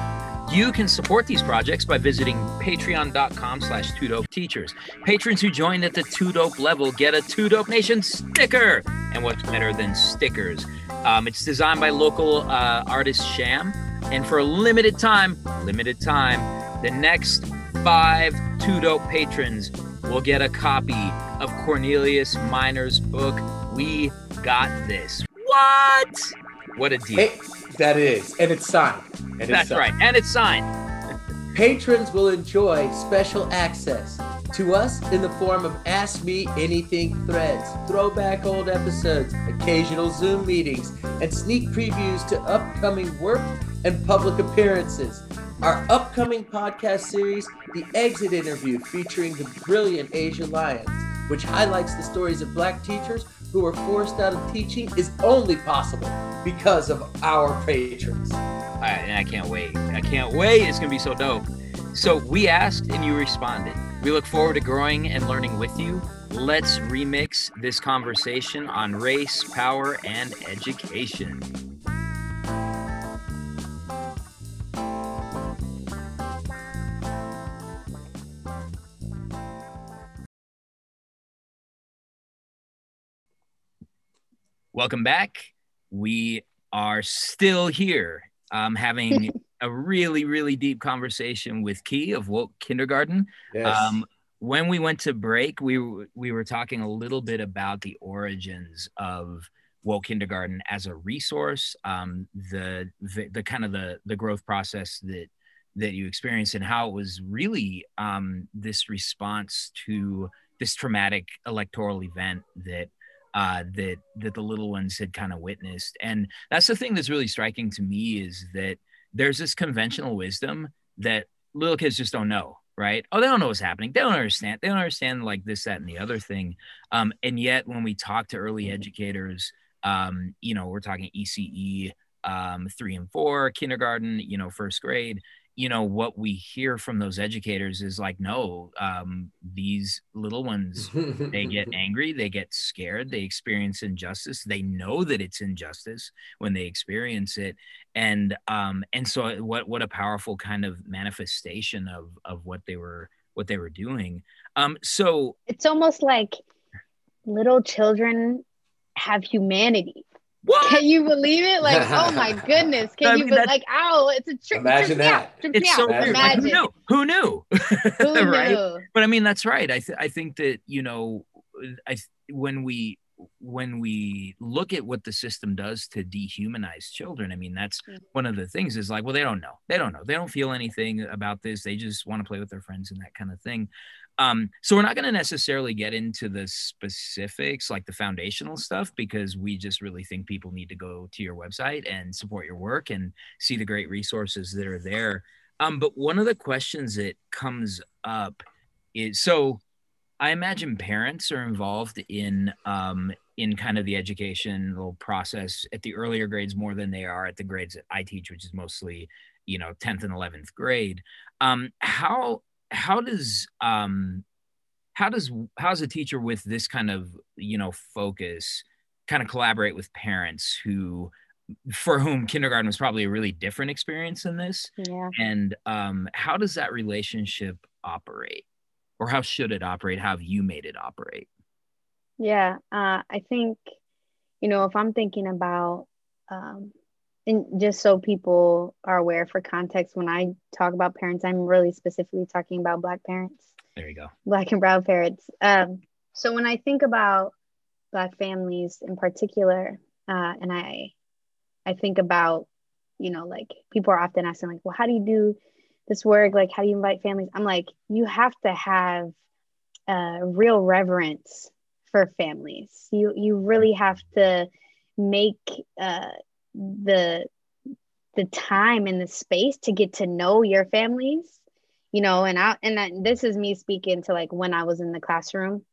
You can support these projects by visiting patreon.com slash teachers. Patrons who join at the two dope level get a two dope nation sticker. And what's better than stickers? Um, it's designed by local uh, artist Sham. And for a limited time, limited time, the next five two dope patrons will get a copy of Cornelius Minor's book, We Got This. What? What a deal. Hey, that is, and it's signed. And it's That's signed. right. And it's signed. Patrons will enjoy special access to us in the form of Ask Me Anything threads, throwback old episodes, occasional Zoom meetings, and sneak previews to upcoming work and public appearances. Our upcoming podcast series, The Exit Interview, featuring the brilliant Asia Lyons, which highlights the stories of Black teachers who were forced out of teaching, is only possible because of our patrons. I, I can't wait. I can't wait. It's going to be so dope. So we asked and you responded. We look forward to growing and learning with you. Let's remix this conversation on race, power, and education. Welcome back. We are still here um, having (laughs) a really, really deep conversation with Ki of Woke Kindergarten. Yes. Um, when we went to break, we were, we were talking a little bit about the origins of Woke Kindergarten as a resource, um, the, the the kind of the the growth process that that you experienced, and how it was really um, this response to this traumatic electoral event that uh, that that the little ones had kind of witnessed. And that's the thing that's really striking to me is that there's this conventional wisdom that little kids just don't know, right? Oh, they don't know what's happening. They don't understand. They don't understand like this, that, and the other thing. Um, and yet, when we talk to early educators, um, you know, we're talking ECE um, three and four, kindergarten, you know, first grade, you know what we hear from those educators is like no um, these little ones they get (laughs) angry they get scared they experience injustice they know that it's injustice when they experience it. And um and so what what a powerful kind of manifestation of of what they were what they were doing. Um so it's almost like little children have humanity what? Can you believe it? Like, oh (laughs) my goodness! Can I you be, like, ow? It's a trick. Imagine that. It's so weird. Like, who knew? Who knew? (laughs) Who right? Knew? But I mean, that's right. I th- I think that you know, I when we when we look at what the system does to dehumanize children, I mean, that's mm-hmm. one of the things is like, well, they don't know. They don't know. They don't feel anything about this. They just want to play with their friends and that kind of thing. Um, so we're not going to necessarily get into the specifics, like the foundational stuff, because we just really think people need to go to your website and support your work and see the great resources that are there. Um, but one of the questions that comes up is so I imagine parents are involved in um, in kind of the educational process at the earlier grades more than they are at the grades that I teach, which is mostly you know 10th and 11th grade. Um, how how does um how does how does a teacher with this kind of you know focus kind of collaborate with parents who for whom kindergarten was probably a really different experience than this? Yeah. and um, how does that relationship operate? Or how should it operate? How have you made it operate? Yeah uh, i think you know if i'm thinking about um, and just so people are aware for context, when I talk about parents, I'm really specifically talking about Black parents. There you go. Black and brown parents. Um, so when I think about Black families in particular, uh, and I, I think about, you know, like people are often asking, like, well, how do you do this work? Like, how do you invite families? I'm like, you have to have a real reverence for families. You you really have to make uh, the the time and the space to get to know your families you know and i and that, this is me speaking to like when i was in the classroom.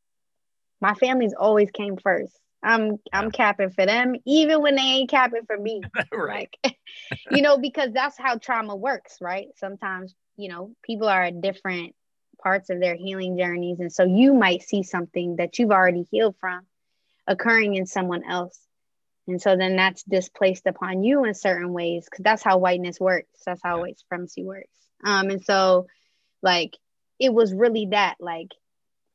My families always came first. I'm i'm capping for them even when they ain't capping for me. (laughs) Right. Like, (laughs) you know because that's how trauma works right? Sometimes you know people are at different parts of their healing journeys and so you might see something that you've already healed from occurring in someone else and so then that's displaced upon you in certain ways because that's how whiteness works. That's how white supremacy works. Um, and so, like, it was really that, like,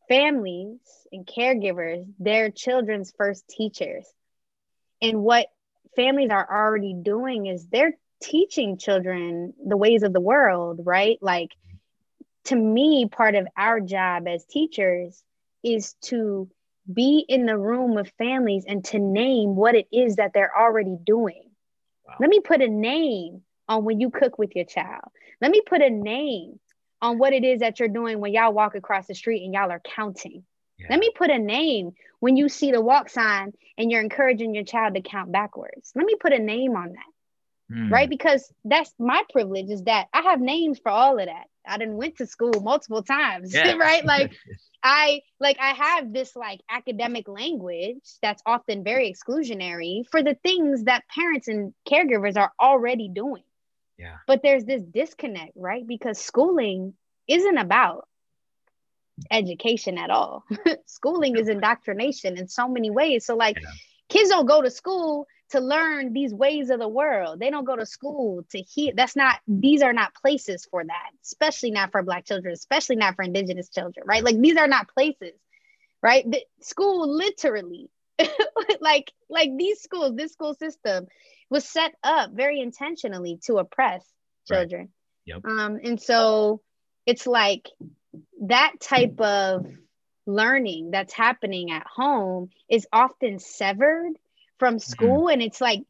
families and caregivers, their children's first teachers. And what families are already doing is they're teaching children the ways of the world, right? Like, to me, part of our job as teachers is to be in the room with families and to name what it is that they're already doing. Wow. Let me put a name on when you cook with your child. Let me put a name on what it is that you're doing when y'all walk across the street and y'all are counting. Yeah. Let me put a name when you see the walk sign and you're encouraging your child to count backwards. Let me put a name on that. Mm. Right? Because that's my privilege is that I have names for all of that. I didn't went to school multiple times, (laughs) yeah. right? Like (laughs) I like I have this like academic language that's often very exclusionary for the things that parents and caregivers are already doing. Yeah. But there's this disconnect, right? Because schooling isn't about education at all. (laughs) schooling is indoctrination in so many ways. So like yeah. kids don't go to school to learn these ways of the world. They don't go to school to hear. That's not, these are not places for that, especially not for Black children, especially not for Indigenous children, right? Like these are not places, right? The school literally, (laughs) like, like these schools, this school system was set up very intentionally to oppress children. Right. Yep. Um, and so it's like that type of learning that's happening at home is often severed from mm-hmm. school mm-hmm. and it's like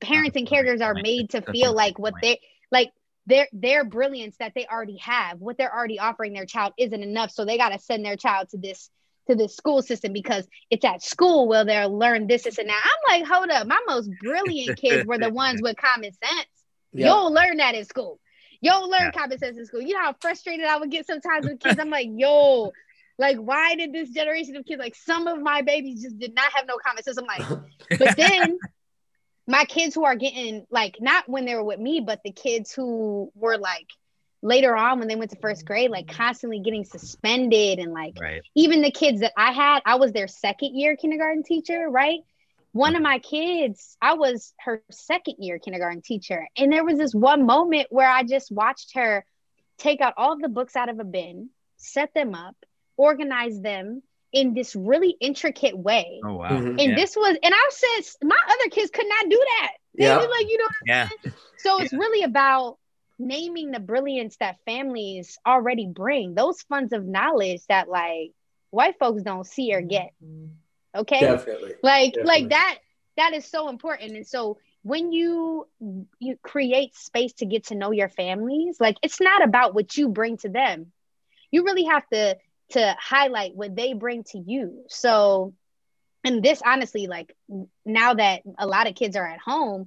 parents and caregivers are made to feel like what they like their their brilliance that they already have what they're already offering their child isn't enough so they got to send their child to this to this school system because it's at school where they'll learn this, this and that i'm like hold up my most brilliant kids were the ones with common sense (laughs) yep. you'll learn that in school you'll learn yeah. common sense in school you know how frustrated i would get sometimes with kids i'm like yo like, why did this generation of kids, like some of my babies just did not have no common sense? I'm like, (laughs) but then my kids who are getting like not when they were with me, but the kids who were like later on when they went to first grade, like constantly getting suspended and like Right. even the kids that I had, I was their second year kindergarten teacher, right? One of mm-hmm. my kids, I was her second year kindergarten teacher. And there was this one moment where I just watched her take out all of the books out of a bin, set them up, organize them in this really intricate way. Oh wow. Mhm. And Yeah. this was, and I said, my other kids could not do that. They Yeah. were like, you know, Yeah. so it's really about naming the brilliance that families already bring, those funds of knowledge that like white folks don't see or get. Okay. Definitely. Like Definitely. like that that is so important. And so when you you create space to get to know your families, like it's not about what you bring to them. You really have to to highlight what they bring to you. So and this honestly like now that a lot of kids are at home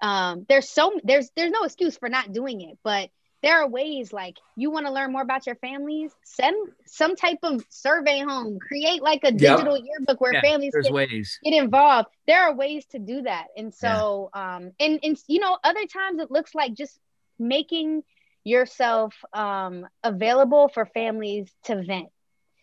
um there's so there's there's no excuse for not doing it but there are ways like you want to learn more about your families send some type of survey home create like a Yep. digital yearbook where Yeah, families There's can ways. get involved there are ways to do that and so um and and you know other times it looks like just making yourself um available for families to vent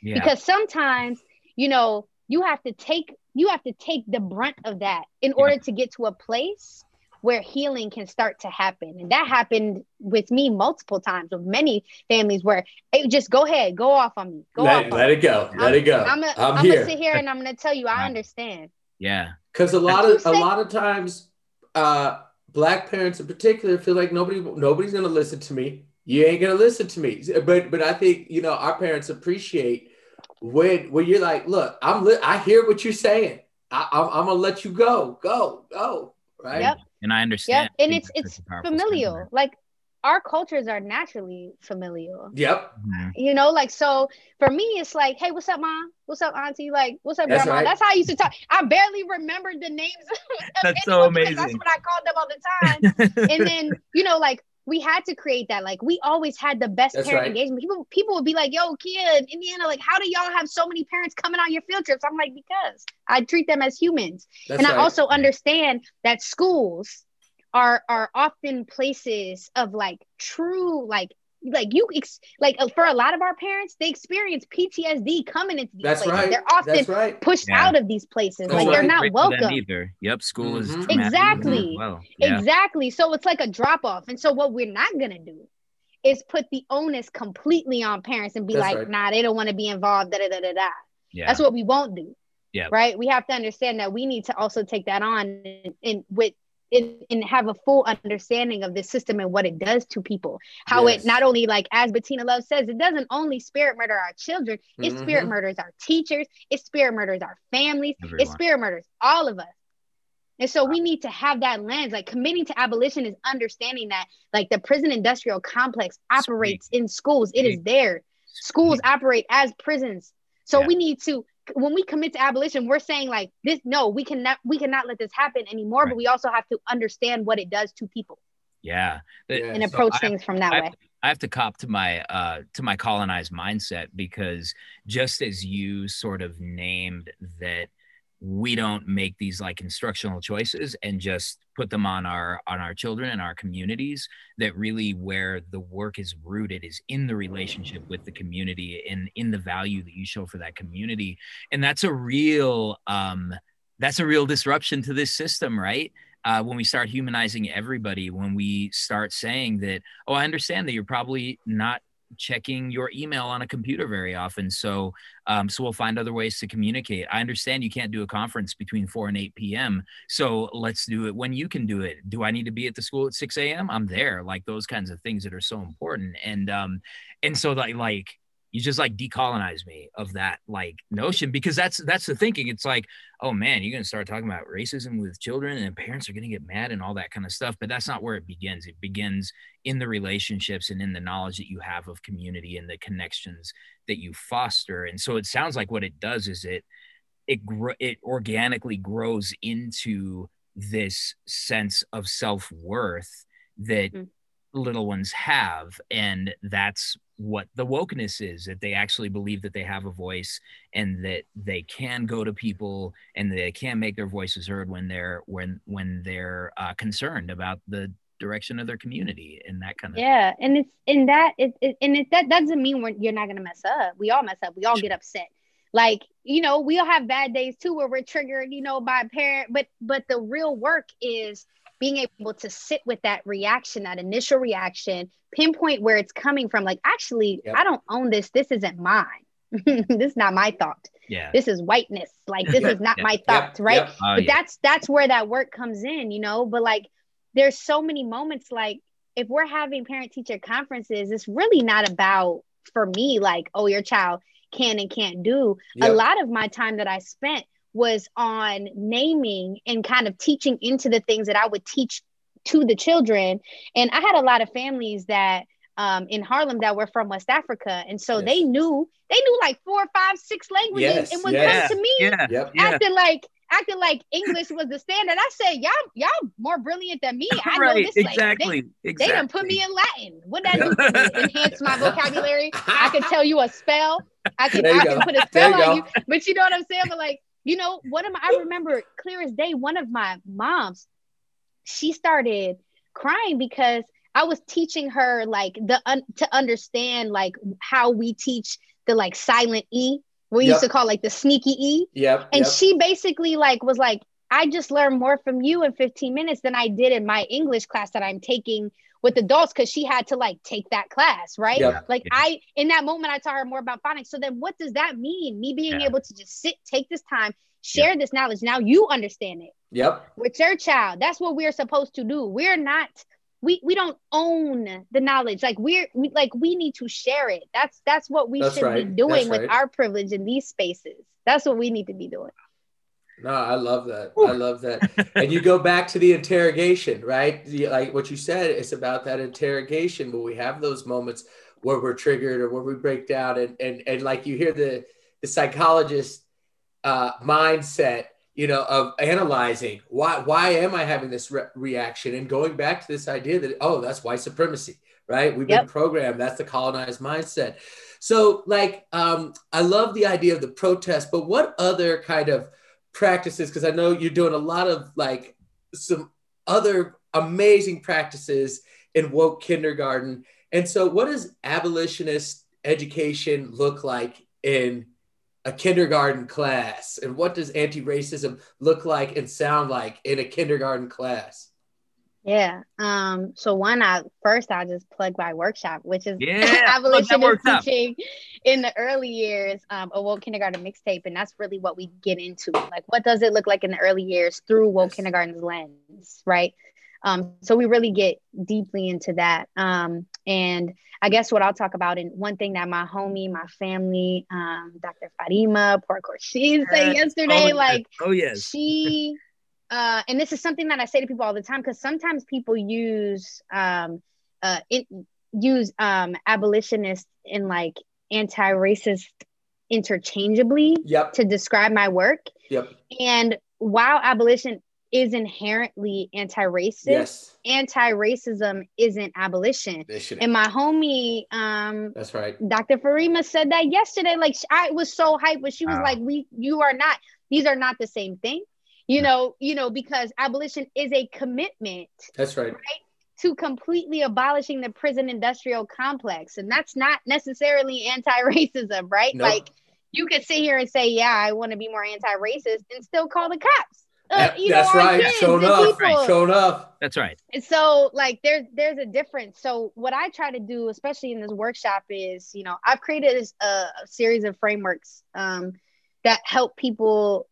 Yeah. because sometimes you know you have to take you have to take the brunt of that in order to get to a place where healing can start to happen and that happened with me multiple times with many families where hey, just go ahead go off on me go Let, off on let me. it go. Let it go. I'm, gonna I'm, I'm here. gonna sit here and I'm gonna tell you I understand yeah. Because a lot of a lot of times, uh, black parents in particular feel like nobody nobody's gonna listen to me. You ain't gonna listen to me. But but I think you know our parents appreciate when when you're like, look, I'm li- I hear what you're saying. I, I'm, I'm gonna let you go, go, go. Right. Yep. And I understand. Yep. understand. And it's it's such familial. sentiment. Like our cultures are naturally familial. Yep. Mhm. You know, like so for me, it's like, hey, what's up, mom? What's up, auntie? Like, what's up, That's grandma? right. That's how I used to talk. I barely remembered the names. of (laughs) That's so amazing. That's what I called them all the time. (laughs) and then you know like we had to create that like we always had the best That's parent right. engagement people people would be like yo kid indiana like how do y'all have so many parents coming on your field trips i'm like because i treat them as humans That's and right. i also understand that schools are are often places of like true like like you ex- like uh, for a lot of our parents they experience ptsd coming into these That's places right. they're often right. pushed Yeah. out of these places That's like right. they're not Great for them welcome either. Yep. School is Mhm. traumatic for them Exactly. Well, yeah. Exactly. So it's like a drop off. And so what we're not gonna do is put the onus completely on parents and be That's like, right. nah, they don't want to be involved. Da, da, da, da, da. Yeah. That's what we won't do. Yeah. Right. We have to understand that we need to also take that on and, and with and, and have a full understanding of the system and what it does to people. How Yes. it not only like as Bettina Love says, it doesn't only spirit murder our children, it spirit Mhm. murders our teachers, it spirit murders our families, it spirit murders all of us. And so we need to have that lens. Like committing to abolition is understanding that like the prison industrial complex operates in schools. It is Sweet. there. Schools operate as prisons. So Yeah. we need to when we commit to abolition, we're saying like this, no, we cannot we cannot let this happen anymore. Right. But we also have to understand what it does to people Yeah. The- Yeah. and So approach I- things from that I- way. I have to cop to my uh to my colonized mindset because just as you sort of named that we don't make these like instructional choices and just put them on our on our children and our communities that really where the work is rooted is in the relationship with the community and in the value that you show for that community. And that's a real um that's a real disruption to this system right? Uh, when we start humanizing everybody when we start saying that oh i understand that you're probably not checking your email on a computer very often. So um, so we'll find other ways to communicate. I understand you can't do a conference between 4 and 8 p.m so let's do it when you can do it. Do i need to be at the school at 6 a.m i'm there. Like those kinds of things that are so important. And um and so like like you just like decolonize me of that like notion because that's that's the thinking. It's like oh man you're going to start talking about racism with children and parents are going to get mad and all that kind of stuff but that's not where it begins. It begins in the relationships and in the knowledge that you have of community and the connections that you foster. And so it sounds like what it does is it it gro- it organically grows into this sense of self-worth that Mm. little ones have. And that's what the wokeness is that they actually believe that they have a voice and that they can go to people and they can make their voices heard when they're when when they're uh, concerned about the direction of their community and that kind of yeah thing. and it's in that it, it and it that doesn't mean we're, you're not gonna mess up we all mess up we all sure. get upset like you know we all have bad days too where we're triggered you know by a parent but but the real work is being able to sit with that reaction that initial reaction pinpoint where it's coming from like actually yep. i don't own this. This isn't mine. (laughs) This is not my thought. Yeah. This is whiteness. Like this is not my thought right? Oh, but that's that's where that work comes in you know? But like there's so many moments like if we're having parent teacher conferences it's really not about for me like oh your child can and can't do. Yep. a lot of my time that i spent was on naming and kind of teaching into the things that i would teach to the children and i had a lot of families that um, in Harlem that were from West Africa, and so yes. they knew they knew like four, five, six languages, yes. and would yes. come to me yeah. Yep. acting like acting like English was the standard. I said, y'all, y'all more brilliant than me. I right, know this. Exactly. They, exactly. they done put me in Latin. What that do? Enhance my vocabulary. I could (laughs) tell you a spell. I can I can put a spell you on you. But you know what I'm saying? But like, you know, one of my I remember clear as day, one of my moms, she started crying because I was teaching her like the un- to understand like how we teach the like silent E. We yep. used to call like the sneaky E. Yeah. And yep. she basically like was like, I just learned more from you in 15 minutes than I did in my English class that I'm taking with adults because she had to like take that class, right? Yep. Like yeah. I in that moment I taught her more about phonics. So then what does that mean? Me being yeah. able to just sit, take this time, share this knowledge. Now you understand it. Yep. With your child. That's what we're supposed to do. We're not we we don't own the knowledge like we're we, like we need to share it that's that's what we that's should right. be doing that's with right. our privilege in these spaces that's what we need to be doing no i love that i love that (laughs) and you go back to the interrogation right the, like what you said it's about that interrogation where we have those moments where we're triggered or where we break down and and, and like you hear the the psychologist uh, mindset you know, of analyzing why why am I having this re- reaction and going back to this idea that oh, that's white supremacy, right? We've yep. been programmed. That's the colonized mindset. So, like, um, I love the idea of the protest, but what other kind of practices? Because I know you're doing a lot of like some other amazing practices in woke kindergarten. And so, what does abolitionist education look like in a kindergarten class and what does anti-racism look like and sound like in a kindergarten class yeah um so one i first i just plug my workshop which is (laughs) yeah, abolitionist teaching in the early years um a woke kindergarten mixtape and that's really what we get into like what does it look like in the early years through woke yes. kindergarten's lens right um, so we really get deeply into that. Um, and I guess what I'll talk about, and one thing that my homie, my family, um, Dr. Farima Pour-Khorshid, she said yesterday, oh, like, oh yes, she, uh, and this is something that I say to people all the time because sometimes people use, um, uh, it, use um, abolitionist and like anti-racist interchangeably yep. to describe my work. Yep. And while abolition is inherently anti-racist. Yes. Anti-racism isn't abolition. And my homie, um, that's right. Dr. Farima said that yesterday. Like I was so hyped, but she was wow. like, "We, you are not. These are not the same thing." You know, you know, because abolition is a commitment. That's right. Right. To completely abolishing the prison industrial complex. And that's not necessarily anti racism, right? Nope. Like, you could sit here and say, Yeah, I want to be more anti racist and still call the cops uh, you that's know, right. Show enough. Right. Show enough. That's right. And so, like, there's there's a difference. So, what I try to do, especially in this workshop, is you know I've created a, a series of frameworks um, that help people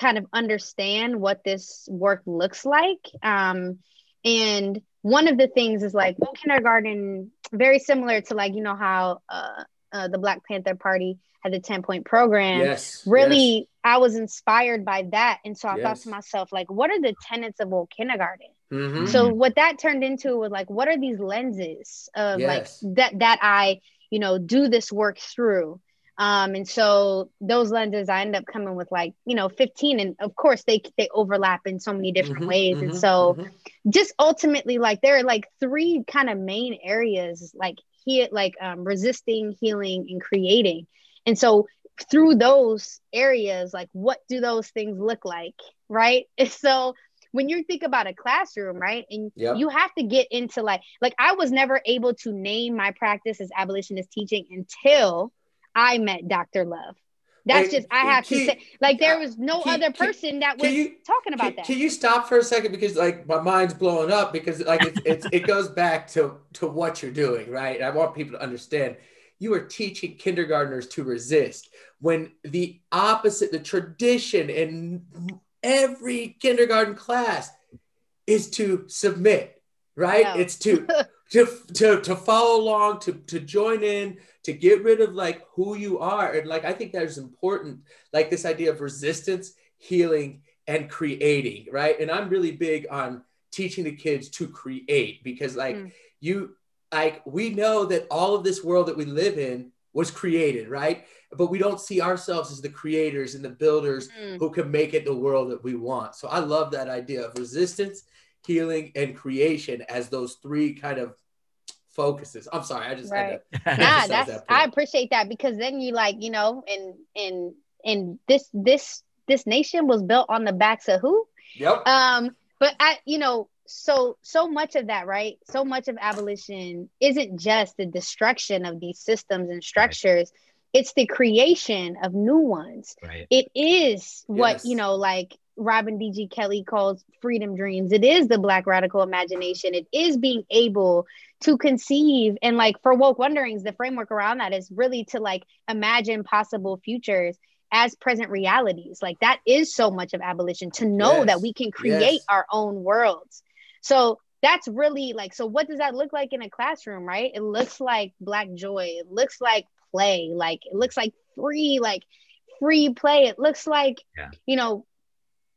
kind of understand what this work looks like. Um, and one of the things is like well, kindergarten, very similar to like you know how uh, uh, the Black Panther Party had the 10 point program. Yes. Really, yes. I was inspired by that. And so I yes. thought to myself, like, what are the tenets of woke kindergarten? Mm-hmm. So what that turned into was like, what are these lenses of yes. like that that I, you know, do this work through? Um, and so those lenses I end up coming with like, you know, 15. And of course they they overlap in so many different mm-hmm, ways. Mm-hmm, and so mm-hmm. just ultimately like there are like three kind of main areas like he like um, resisting, healing, and creating. And so through those areas, like what do those things look like? Right. (laughs) so when you think about a classroom, right? And Yep. you have to get into like like I was never able to name my practice as abolitionist teaching until I met Dr. Love. That's Wait, just I have to you- say like there was no can- other can- person that can was you- talking about can, that. can you stop for a second because like my mind's blowing up because like it's, it's it goes back to to what you're doing right and i want people to understand you are teaching kindergartners to resist when the opposite the tradition in every kindergarten class is to submit right No. it's to to, to to follow along to to join in to get rid of like who you are and like i think that is important like this idea of resistance healing and creating right and i'm really big on teaching the kids to create because like Mm. you like we know that all of this world that we live in was created right but we don't see ourselves as the creators and the builders Mm. who can make it the world that we want so i love that idea of resistance healing and creation as those three kind of focuses i'm sorry i just Right. had to (laughs) nah, emphasize that's that I appreciate that because then you like, you know, and and and this this this nation was built on the backs of who? yep Um, but I, you know, so so much of that, right? So much of abolition isn't just the destruction of these systems and structures, it's the creation of new ones. right. It is what, Yes. you know, like Robin D.G. Kelley calls freedom dreams. It is the black radical imagination. It is being able to conceive and like for woke wonderings, the framework around that is really to like imagine possible futures as present realities. Like that is so much of abolition to know Yes. that we can create Yes. our own worlds. So that's really like so what does that look like in a classroom, right? It looks like black joy. It looks like play. Like it looks like free like free play. It looks like Yeah. you know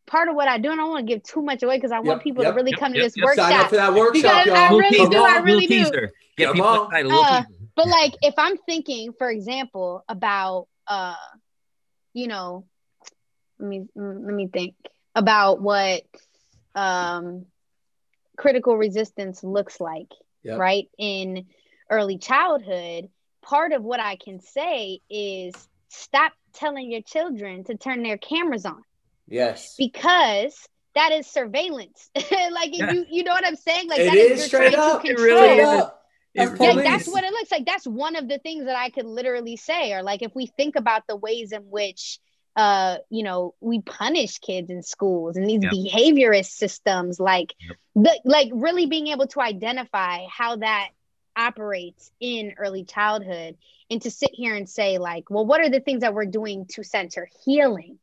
part of what I do and I don't want to give too much away because I want Yep, people yep, to really yep, come to this yep. workshop. sign up for that workshop Because I y'all really Come do, on. I really do. teaser. Get Come people on. excited. Uh, but like if i'm thinking for example about uh you know let me let me think about what um critical resistance looks like Yep. right in early childhood part of what i can say is stop telling your children to turn their cameras on yes because that is surveillance (laughs) like Yeah. you you know what i'm saying like It that is is straight trying up. to It control really is. up. It That's police. that's what it looks like. That's one of the things that I could literally say. Or like if we think about the ways in which uh, you know, we punish kids in schools and these Yep. behaviorist systems, like Yep. the like really being able to identify how that operates in early childhood and to sit here and say, like, well, what are the things that we're doing to center healing,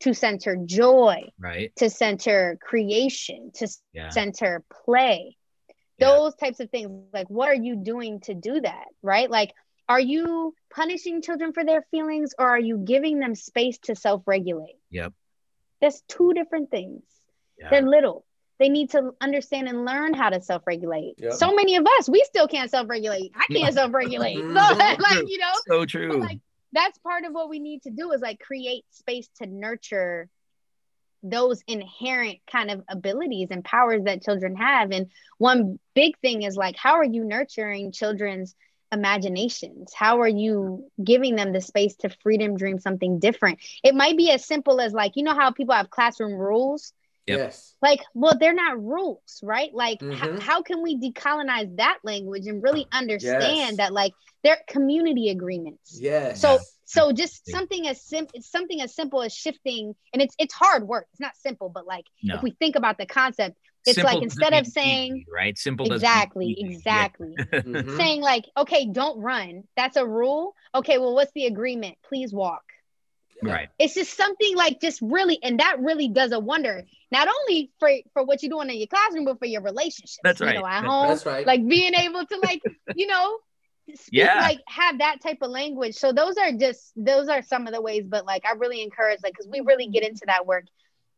to center joy, right. to center creation, to Yeah. center play Yeah. those types of things like what are you doing to do that right like are you punishing children for their feelings or are you giving them space to self-regulate Yep. that's two different things Yeah. they're little they need to understand and learn how to self-regulate Yep. so many of us we still can't self-regulate i can't self-regulate (laughs) so, Mhm. (laughs) like you know so but, true. like that's part of what we need to do is like create space to nurture those inherent kind of abilities and powers that children have. And one big thing is like how are you nurturing children's imaginations? How are you giving them the space to freedom dream something different? It might be as simple as like you know how people have classroom rules Yep. Yes. like well they're not rules right like h- Mhm. how can we decolonize that language and really understand Yes. that like they're community agreements Yes. so so just something as sim something as simple as shifting and it's it's hard work it's not simple but like No. if we think about the concept it's Simple like instead of saying easy, right, simple doesn't exactly. Yeah. exactly (laughs) Mhm. saying like okay don't run that's a rule okay well what's the agreement please walk Right. it's just something like just really and that really does a wonder not only for for what you're doing in your classroom but for your relationships That's you right. know at That's home That's right. like being able to like (laughs) you know speak, Yeah. like have that type of language so those are just those are some of the ways but like i really encourage like because we really get into that work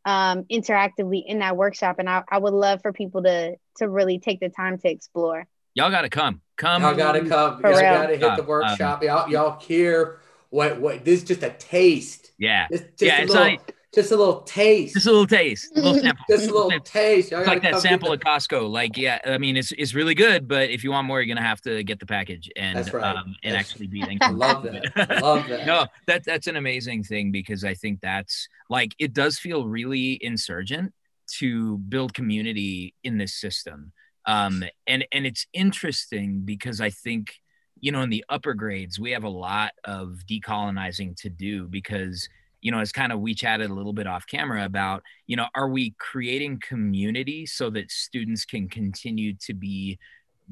um interactively in that workshop and I, I would love for people to to really take the time to explore Y'all got to come. Come. Y'all gotta come. Y'all gotta hit the Um, workshop. y'all, y'all hear what what this is just a taste. Yeah. Just, just Yeah, a it's little, like- just a little taste. Just a little taste, a little (laughs) sample. Just a little taste. It's like that sample the- at Costco. Like, yeah, I mean, it's it's really good, but if you want more, you're gonna have to get the package and That's right. um, and That's- actually be (laughs) I thankful. love that. I love that. (laughs) no, that that's an amazing thing because I think that's like it does feel really insurgent to build community in this system. Um, and and it's interesting because I think you know in the upper grades we have a lot of decolonizing to do because you know, as kind of we chatted a little bit off camera about, you know, are we creating community so that students can continue to be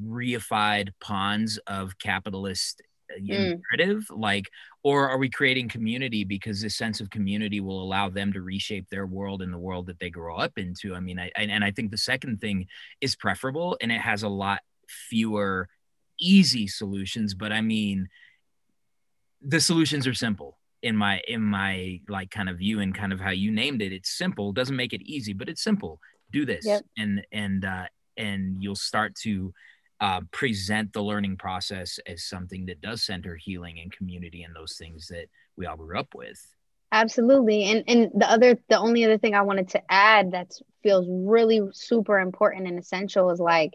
reified pawns of capitalist uh, mm. narrative like or are we creating community because this sense of community will allow them to reshape their world and the world that they grow up into i mean I, and i think the second thing is preferable and it has a lot fewer easy solutions but i mean the solutions are simple in my in my like kind of view and kind of how you named it. It's simple doesn't make it easy but it's simple. Do this yep. and and uh and you'll start to uh, present the learning process as something that does center healing and community and those things that we all grew up with. Absolutely. And and the other the only other thing i wanted to add that feels really super important and essential is like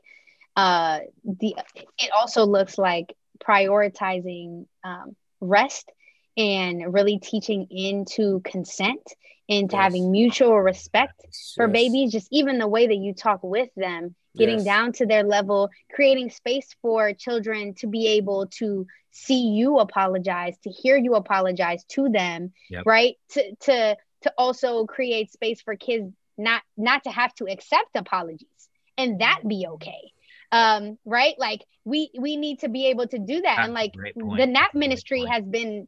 uh the it also looks like prioritizing um, rest and really teaching into consent into yes. having mutual respect yes. for babies just even the way that you talk with them getting yes. down to their level creating space for children to be able to see you apologize to hear you apologize to them yep. right to to to also create space for kids not not to have to accept apologies and that be okay um right like we we need to be able to do that that's and like the nap ministry has been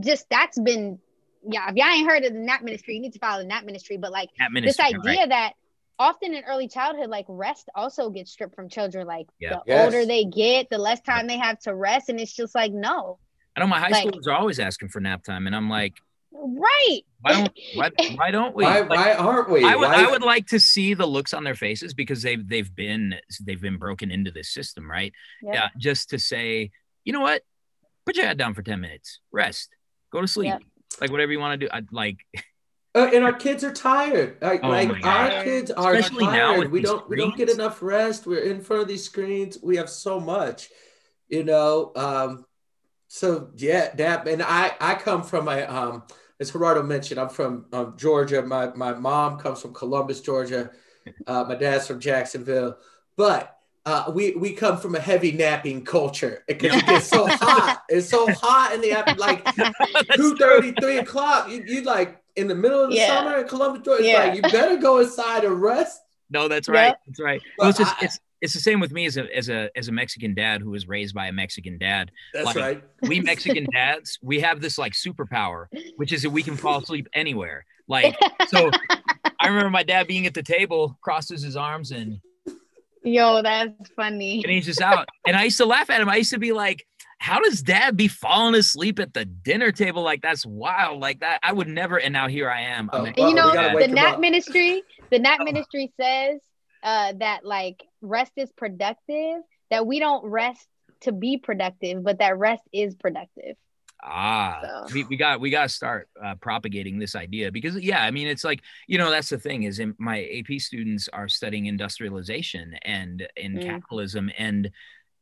just that's been yeah. If y'all ain't heard of the Nap Ministry, you need to follow the Nap Ministry. But like ministry, this idea right. that often in early childhood, like rest also gets stripped from children. Like yeah. the yes. older they get, the less time they have to rest, and it's just like no. I know my high like, schoolers are always asking for nap time, and I'm like, right. Why don't why, why don't we? Why, like, why aren't we? I would why? I would like to see the looks on their faces because they've they've been they've been broken into this system, right? Yep. Yeah. Just to say, you know what? Put your head down for 10 minutes, rest Go to sleep. Like whatever you want to do. I'd like. Uh, and our kids are tired. Like, oh like our kids are Especially tired. we don't screens. we don't get enough rest. We're in front of these screens. We have so much, you know. Um, so yeah, that and I I come from a um as Gerardo mentioned, I'm from um, Georgia. My my mom comes from Columbus, Georgia. Uh, my dad's from Jacksonville, but uh, we we come from a heavy napping culture because it gets so (laughs) hot. It's so hot in the afternoon, like (laughs) two thirty, three o'clock. You, you like in the middle of the yeah. summer in Columbus, Georgia. Yeah. Like you better go inside and rest. (laughs) No, that's right. Yep. That's right. Well, it's, just, I, it's it's the same with me as a as a as a Mexican dad who was raised by a Mexican dad. That's like, right. we (laughs) Mexican dads, we have this like superpower, which is that we can fall asleep anywhere. Like (laughs) so, I remember my dad being at the table, crosses his arms, and Yo, that's funny. And he's just out. and I used to laugh at him. I used to be like, how does dad be falling asleep at the dinner table? Like that's wild. Like that. I would never. And now here I am. Oh, well, you know, the Nap Ministry, the Nap oh. Ministry says uh, that like rest is productive, that we don't rest to be productive, but that rest is productive. Ah, so. we, we got we got to start uh, propagating this idea because yeah, I mean it's like you know that's the thing is in, my AP students are studying industrialization and in mm. capitalism and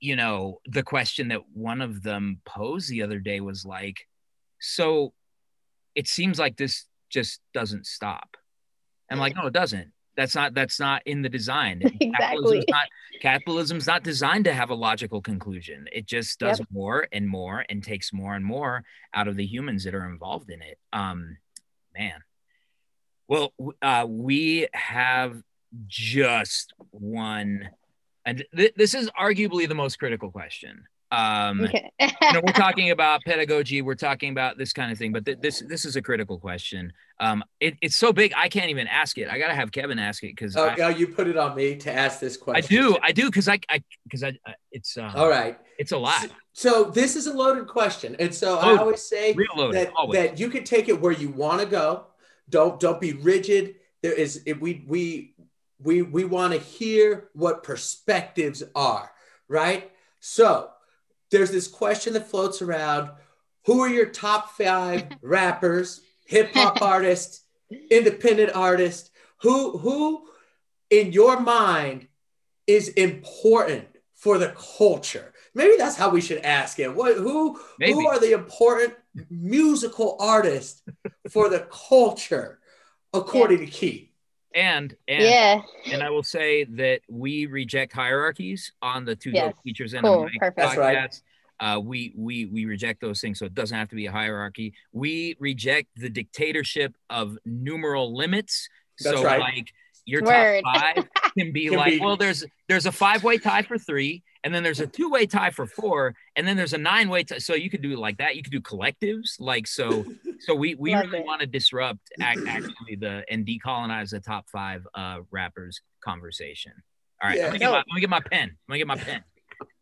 you know the question that one of them posed the other day was like, so it seems like this just doesn't stop. I'm like, no, it doesn't that's not that's not in the design. (laughs) Exactly. capitalism's not, capitalism's not designed to have a logical conclusion. It just does yep. more and more and takes more and more out of the humans that are involved in it. Um man. Well uh we have just one and th- this is arguably the most critical question um, okay. (laughs) you know, we're talking about pedagogy. We're talking about this kind of thing, but th- this this is a critical question. Um, it, it's so big, I can't even ask it. I gotta have Kevin ask it because. Oh, I, you put it on me to ask this question. I do, I do, because I, I, because I, it's. Um, All right. It's a lot. So, so, this is a loaded question, and so I always say that always. that you can take it where you want to go. Don't don't be rigid. There is we we we we want to hear what perspectives are, right? So there's this question that floats around who are your top five (laughs) rappers hip hop (laughs) artists independent artists who who in your mind is important for the culture maybe that's how we should ask it what who maybe. who are the important musical artists for the culture according yeah. to Ki And and Yeah. and I will say that we reject hierarchies on the two Yes. dope teachers and Cool. a mic Perfect. That's right. podcast. Uh, we we we reject those things, so it doesn't have to be a hierarchy. We reject the dictatorship of numeral limits. That's so right. like your Word. top (laughs) five can be Can like, be- well, there's there's a five way tie for three, and then there's a two way tie for four, and then there's a nine way tie. So you could do it like that. You could do collectives, like so. (laughs) So we we Love really want to disrupt ac- actually the and decolonize the top five uh rappers conversation. All right, Yeah. let, me get my, let me get my pen. Let me get my pen.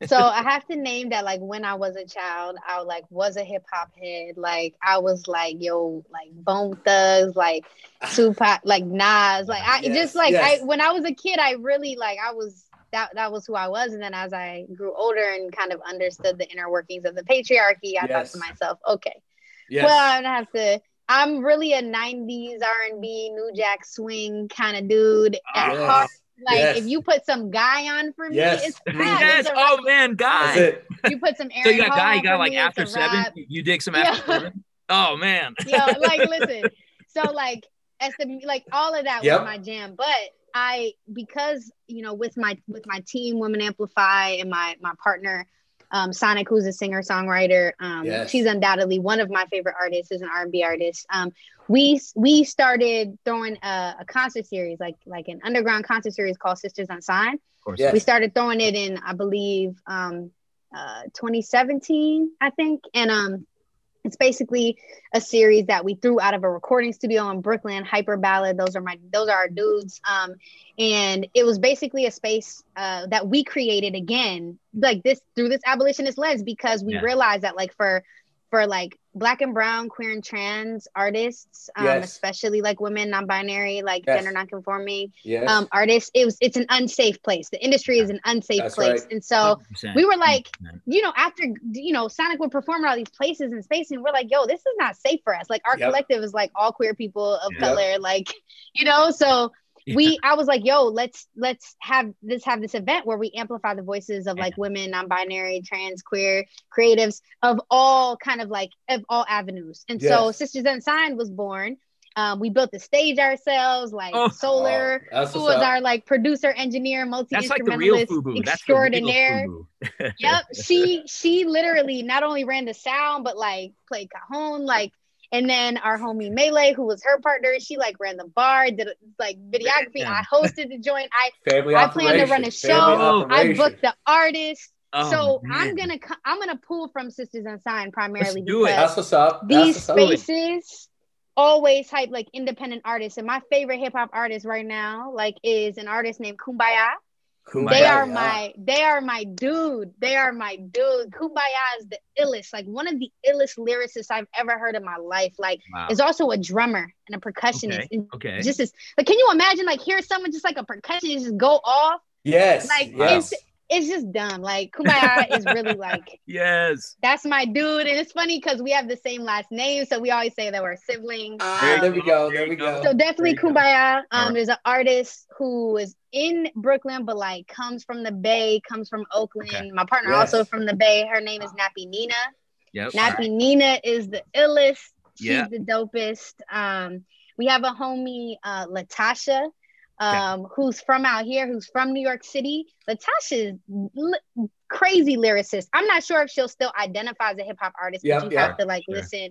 So I have to name that like when I was a child, I like was a hip hop head. Like I was like yo, like Bone Thugs, like (laughs) Tupac, like Nas. Like I Yes, just like yes. I when I was a kid, I really like I was that that was who I was. And then as I grew older and kind of understood the inner workings of the patriarchy, I thought to myself, okay, Yes. well I'm gonna have to. I'm really a '90s R&B, New Jack Swing kind of dude at Yes. heart. Like Yes. if you put some guy on for me, Yes. it's rap. yes. It's a Oh man, That's guy. you put some Aaron So you got guy. You got like me, after seven. rap. You, you dig some Yeah. after seven. Oh man. (laughs) Yo, like (laughs) listen. So like as the like all of that Yep. was my jam. But I because you know with my with my team Women Amplify and my my partner um Sonic who's a singer songwriter um Yes. she's undoubtedly one of my favorite artists is an R&B artist um we we started throwing a, a concert series like like an underground concert series called Sisters Unsigned Of course. Yes. we started throwing it in i believe um uh 2017 i think and um it's basically a series that we threw out of a recording studio in brooklyn hyper ballad those are my those are our dudes um and it was basically a space uh that we created again like this through this abolitionist lens because we Yeah. realized that like for for like black and brown queer and trans artists um Yes. especially like women non-binary like Yes. gender non-conforming Yes. um, artists. It was it's an unsafe place. The industry is an unsafe That's place, right. and so 100%, we were like, you know, after you know, Sonic would perform at all these places and spaces, and we're like, yo, this is not safe for us. Like our Yep. collective is like all queer people of Yep. color, like you know, so. Yeah. We, I was like, yo, let's let's have this have this event where we amplify the voices of like women, non-binary, trans, queer, creatives of all kind of like of all avenues. And so Yes. Sisters Unsigned was born. Um, we built the stage ourselves, like Oh. solar, Oh, that's who was up. our like producer, engineer, multi That's like the real instrumentalist FUBU. That's the real extraordinaire. (laughs) Yep, she she literally not only ran the sound but like played cajon, like. And then our homie Melee, who was her partner, she like ran the bar, did like videography. Man. I hosted the joint. I Family I plan to run a show. I booked the artist. Oh, so man. I'm gonna I'm gonna pull from Sisters Unsigned primarily do it. That's what's up. That's these what's up. spaces always hype like independent artists and my favorite hip-hop artist right now like is an artist named kumbaya Kumbaya. they are my they are my dude they are my dude kumbaya is the illest like one of the illest lyricists i've ever heard in my life like Wow. is also a drummer and a percussionist Okay. and Okay. just as like can you imagine like hear someone just like a percussionist just go off Yes. like yes. it's it's just dumb like kumbaya is really like (laughs) yes. that's my dude and it's funny because we have the same last name so we always say that we're siblings Ah, there we go. There we go. so definitely There you kumbaya um Alright. there's an artist who is in brooklyn but like comes from the bay comes from oakland Okay. my partner Yes. also from the bay her name is nappy nina Yep. nappy nina is the illest she's Yeah. the dopest um we have a homie uh latasha um who's from out here who's from new york city latasha is li- crazy lyricist i'm not sure if she'll still identify as a hip-hop artist Yep, but you yep. have to like Sure. listen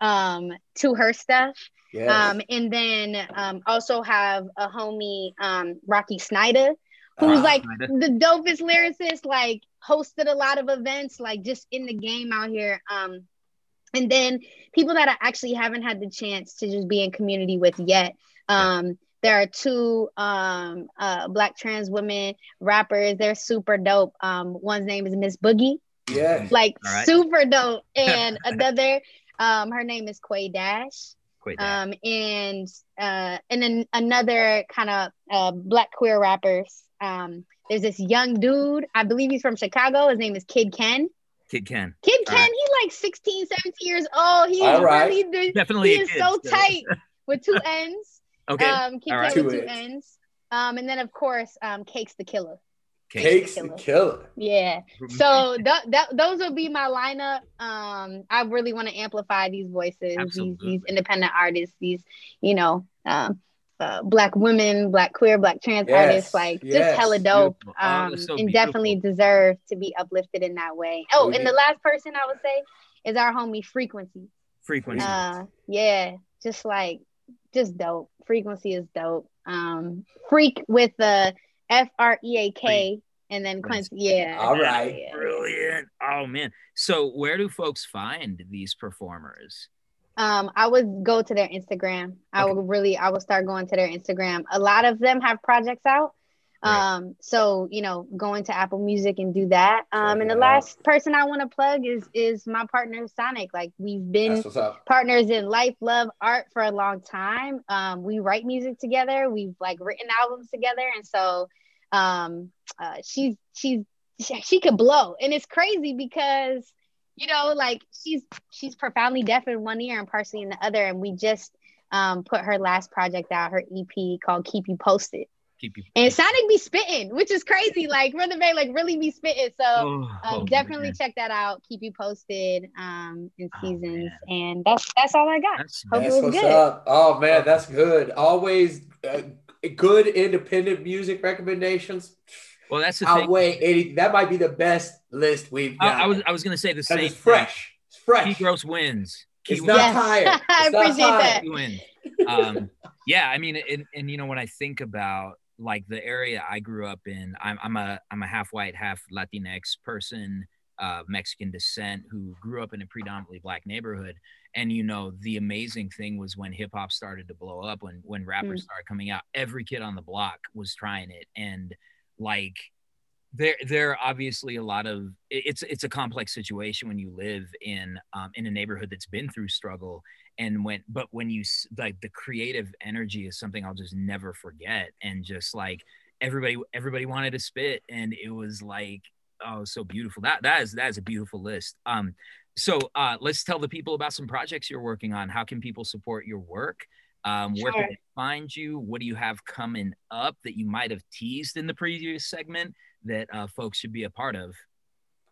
um to her stuff Yes. um, and then um, also have a homie, um, Rocky Snyder, who's Ah, like Snyder. the dopest lyricist, like hosted a lot of events, like just in the game out here. Um, and then people that I actually haven't had the chance to just be in community with yet. Um, there are two um, uh, black trans women rappers. They're super dope. Um, one's name is Miss Boogie yeah. like All right. super dope. (laughs) And another, um, her name is Quay Dash. Quite that. Um, and uh, and then another kind of uh, black queer rappers. Um, there's this young dude, I believe he's from Chicago. His name is Kid Ken. Kid Ken. Kid Ken, right. he's like 16, 17 years old. He's All right. really, Definitely he is kid so still. tight with two ends. Okay. Um, Kid All Ken right. with Two two ends. ends. Um, and then of course, um, Cakes da Killa. Cakes Killer. the killer. Yeah. (laughs) So that, that those will be my lineup. Um, I really want to amplify these voices, these, these independent artists, these, you know, um, uh, black women, black queer, black trans Yes, artists, like yes. just hella dope, Beautiful. Oh, um, that's so and definitely deserve to be uplifted in that way. Oh, Oh, and the last person I would say is our homie Frequency. Frequency. Uh, yeah, just like just dope. Frequency is dope. Um, freak with the F R E A K and then Quincy. Yeah. All right. Yeah. Brilliant. Oh man. So where do folks find these performers? Um, I would go to their Instagram. I Okay. would really, I would start going to their Instagram. A lot of them have projects out. Right. Um, so you know, going to Apple Music and do that. Um, and the last person I want to plug is is my partner Sonic. Like we've been That's what's up. partners in life, love, art for a long time. Um, we write music together. We've like written albums together, and so um, uh, she's she's she, she could blow, and it's crazy because you know like she's she's profoundly deaf in one ear and partially in the other, and we just um, put her last project out, her EP called "Keep You Posted," Keep you. and Sonic be spitting, which is crazy. Like Rhythm Bay, like really be spitting. So Oh, um, oh, definitely man. check that out. Keep you posted um, in Oh, seasons, and that's that's all I got. That's Hope it That's was what's good. up. Oh man, that's good. Always uh, good independent music recommendations. well. That's the thing. Outweigh any. That might be the best list we've got. I, I was I was gonna say the same. it's fresh. It's Ki fresh. Gross wins. Ki It's wins. not Yes. tired. (laughs) I not appreciate tired. that. Ki wins. Um, yeah, I mean, and, and you know when I think about like the area I grew up in, I'm I'm a I'm a half white, half Latinx person, uh, Mexican descent who grew up in a predominantly black neighborhood. And you know, the amazing thing was when hip hop started to blow up, when when rappers started coming out, every kid on the block was trying it, and like there there are obviously a lot of it's it's a complex situation when you live in um, in a neighborhood that's been through struggle and when but when you s- like the creative energy is something i'll just never forget and just like everybody everybody wanted to spit and it was like oh so beautiful. That that is that is a beautiful list. Um so uh let's tell the people about some projects you're working on. How can people support your work? Um where Sure. can they find you? What do you have coming up that you might have teased in the previous segment that uh, folks should be a part of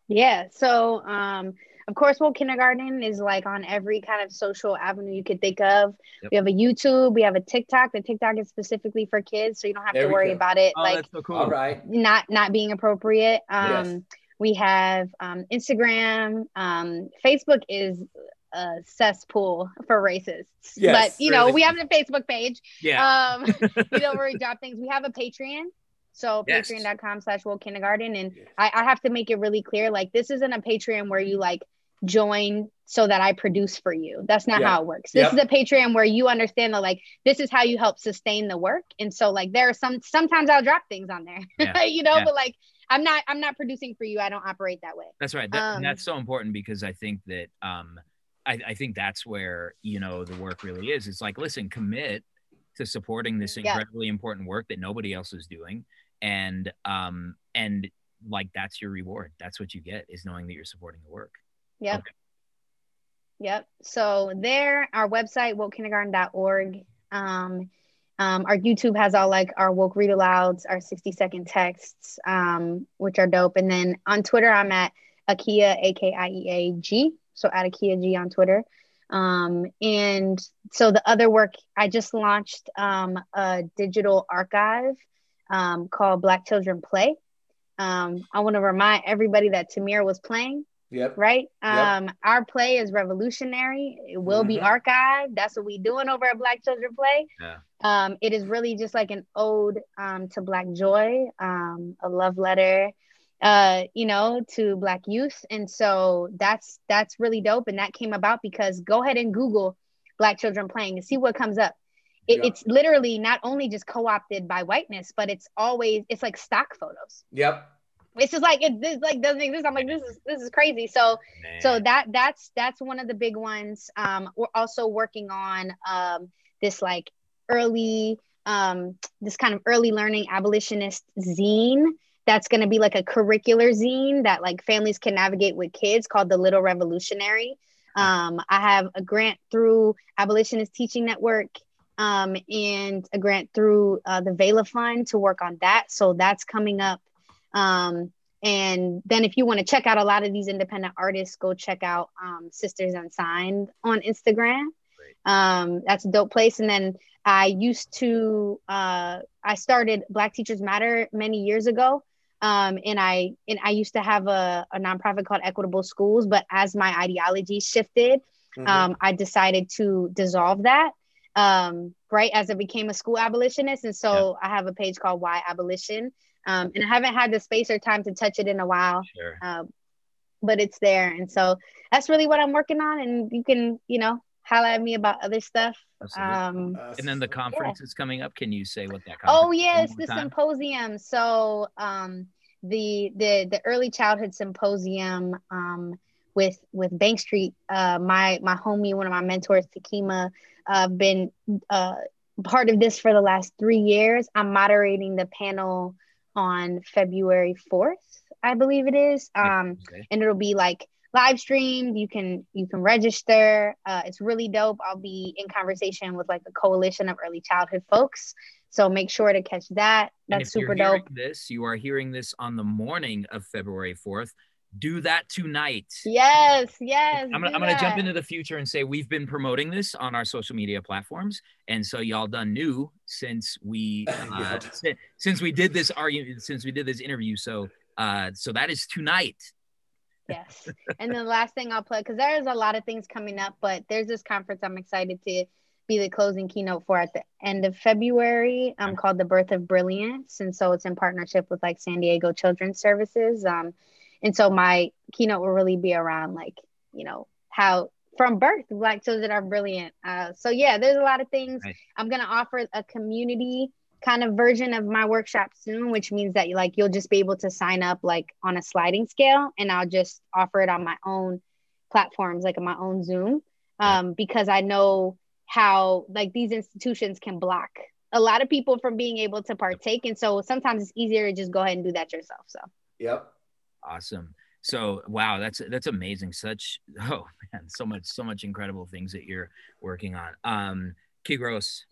Yeah. So, um, of course, well, Kindergarten is like on every kind of social avenue you could think of. Yep. We have a YouTube, we have a TikTok. The TikTok is specifically for kids, so you don't have There to worry go. about it oh like that's so cool All right. not not being appropriate. Um, Yes. We have um, Instagram. Um, Facebook is a cesspool for racists, Yes, but you know really. we have a Facebook page. yeah Um, you know where we drop things. We have a Patreon. So Yes. patreon.com slash woke kindergarten. And Yes. I, I have to make it really clear. Like this isn't a Patreon where you like join so that I produce for you. That's not Yeah. how it works. This Yep. is a Patreon where you understand that like this is how you help sustain the work. And so like there are some sometimes I'll drop things on there. Yeah. (laughs) you know, Yeah. but like I'm not I'm not producing for you. I don't operate that way. That's right. That, and Um, that's so important because I think that um, I, I think that's where you know the work really is. It's like, listen, commit to supporting this incredibly important work that nobody else is doing, and um, and like that's your reward. That's what you get is knowing that you're supporting the work. Yep. Okay. Yep. So there, our website, wokekindergarten.org. Um, um, our YouTube has all like our woke read alouds, our 60 second texts, um, which are dope. And then on Twitter, I'm at Akiea, A K I E A G. So at Akiea G on Twitter. Um, and so the other work, I just launched um, a digital archive um, called Black Children Play. Um, I want to remind everybody that Tamir was playing Yep. right? Yep. Um, our play is revolutionary. It will be Mhm. archived. That's what we doing over at Black Children Play. Yeah. Um, it is really just like an ode um, to Black joy, um, a love letter, uh, you know, to Black youth. And so that's that's really dope. And that came about because go ahead and Google Black children playing and see what comes up. It, Yeah. It's literally not only just co-opted by whiteness, but it's always it's like stock photos Yep. it's just like it this like doesn't exist. I'm like this is this is crazy. So so that that's that's one of the big ones. Um, we're also working on um this like early um this kind of early learning abolitionist zine that's going to be like a curricular zine that like families can navigate with kids called the Little Revolutionary. Um, I have a grant through Abolitionist Teaching Network um, and a grant through uh, the Vela Fund to work on that. So that's coming up. Um, and then if you want to check out a lot of these independent artists, go check out um, Sisters Unsigned on Instagram. Um, that's a dope place. And then I used to uh, I started Black Teachers Matter many years ago. Um, and I and I used to have a, a nonprofit called Equitable Schools, but as my ideology shifted, mm-hmm. um, I decided to dissolve that. Um, right as I became a school abolitionist, and so yeah. I have a page called Why Abolition, um, and I haven't had the space or time to touch it in a while. Sure. Um, but it's there, and so that's really what I'm working on. And you can, you know, holla at me about other stuff. Um, and then the conference yeah. is coming up. Can you say what that? Oh yes, the time? symposium. So um, the the the early childhood symposium um, with with Bank Street. Uh, my my homie, one of my mentors, Takima, uh, been uh, part of this for the last three years. I'm moderating the panel on February fourth, I believe it is, um, okay. and it'll be like live streamed. You can you can register. Uh, it's really dope. I'll be in conversation with like a coalition of early childhood folks. So make sure to catch that. That's super dope. this you are hearing this on the morning of february 4th do that tonight. Yes yes i'm gonna, I'm gonna jump into the future and say we've been promoting this on our social media platforms. And so y'all done new since we (laughs) uh, since we did this argument since we did this interview. So uh so that is tonight. Yes. and the last thing I'll plug, because there's a lot of things coming up, but there's this conference I'm excited to be the closing keynote for at the end of February um, called The Birth of Brilliance. And so it's in partnership with like San Diego Children's Services. Um, and so my keynote will really be around like, you know, how from birth black children are brilliant. Uh, so yeah, there's a lot of things. Nice. I'm going to offer a community kind of version of my workshop soon, which means that like you'll just be able to sign up like on a sliding scale, and I'll just offer it on my own platforms, like on my own Zoom, um, because I know how like these institutions can block a lot of people from being able to partake, and so sometimes it's easier to just go ahead and do that yourself. So. Yep. Awesome. So wow, that's that's amazing. Such (laughs) oh man, so much so much incredible things that you're working on. Um, Ki Gross,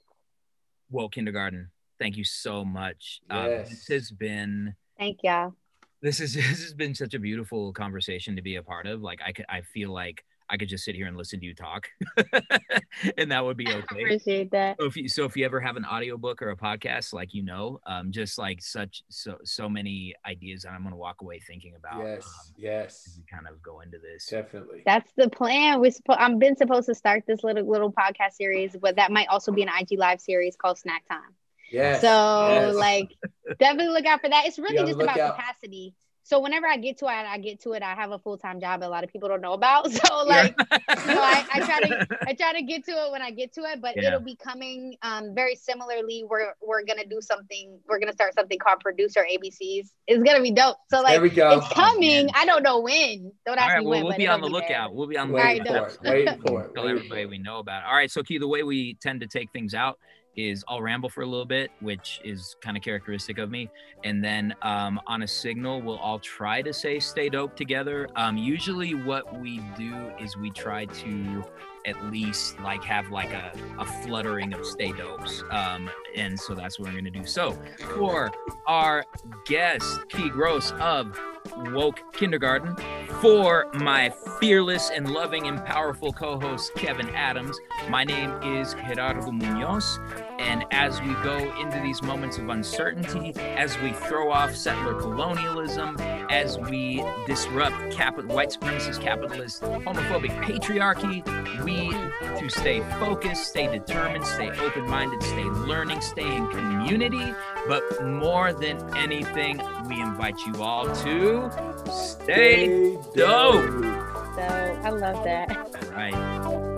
Woke Kindergarten thank you so much. Yes. Um, this has been thank you. This is (laughs) this has been such a beautiful conversation to be a part of. Like I could I feel like I could just sit here and listen to you talk, (laughs) and that would be (laughs) okay. I appreciate that. So if you so if you ever have an audiobook or a podcast, like you know, um, just like such so so many ideas that I'm gonna walk away thinking about. Yes, um, yes. we kind of go into this. Definitely. That's the plan. We suppo- I've been supposed to start this little little podcast series, but that might also be an IG live series called Snack Time. Yes. So yes. like (laughs) definitely look out for that. It's really just about out. capacity. So whenever I get to it, I get to it. I have a full time job a lot of people don't know about. (laughs) So like, yeah. you know, I, I, try to (laughs) I try to get to it when I get to it. But yeah. it'll be coming um, very similarly. We're we're gonna do something. We're gonna start something called Producer ABCs. It's gonna be dope. So like, it's coming. Oh, I don't know when. Don't ask right, me well, when. We'll be on the lookout. There. We'll be on the lookout. Wait for it. (laughs) Tell everybody we know about it. All right. So Ki, the way we tend to take things out is I'll ramble for a little bit, which is kind of characteristic of me. And then um, on a signal, we'll all try to say stay dope together. Um, usually, what we do is we try to at least like have like a, a fluttering of stay dopes. Um, and so that's what we're going to do. So for our guest, Ki Gross of Woke Kindergarten, for my fearless and loving and powerful co host, Kevin Adams, my name is Gerardo Munoz. And as we go into these moments of uncertainty, as we throw off settler colonialism, as we disrupt white supremacist, capitalist, homophobic patriarchy, we to stay focused, stay determined, stay open minded, stay learning, stay in community. But more than anything, we invite you all to stay, stay dope. So I love that. All right.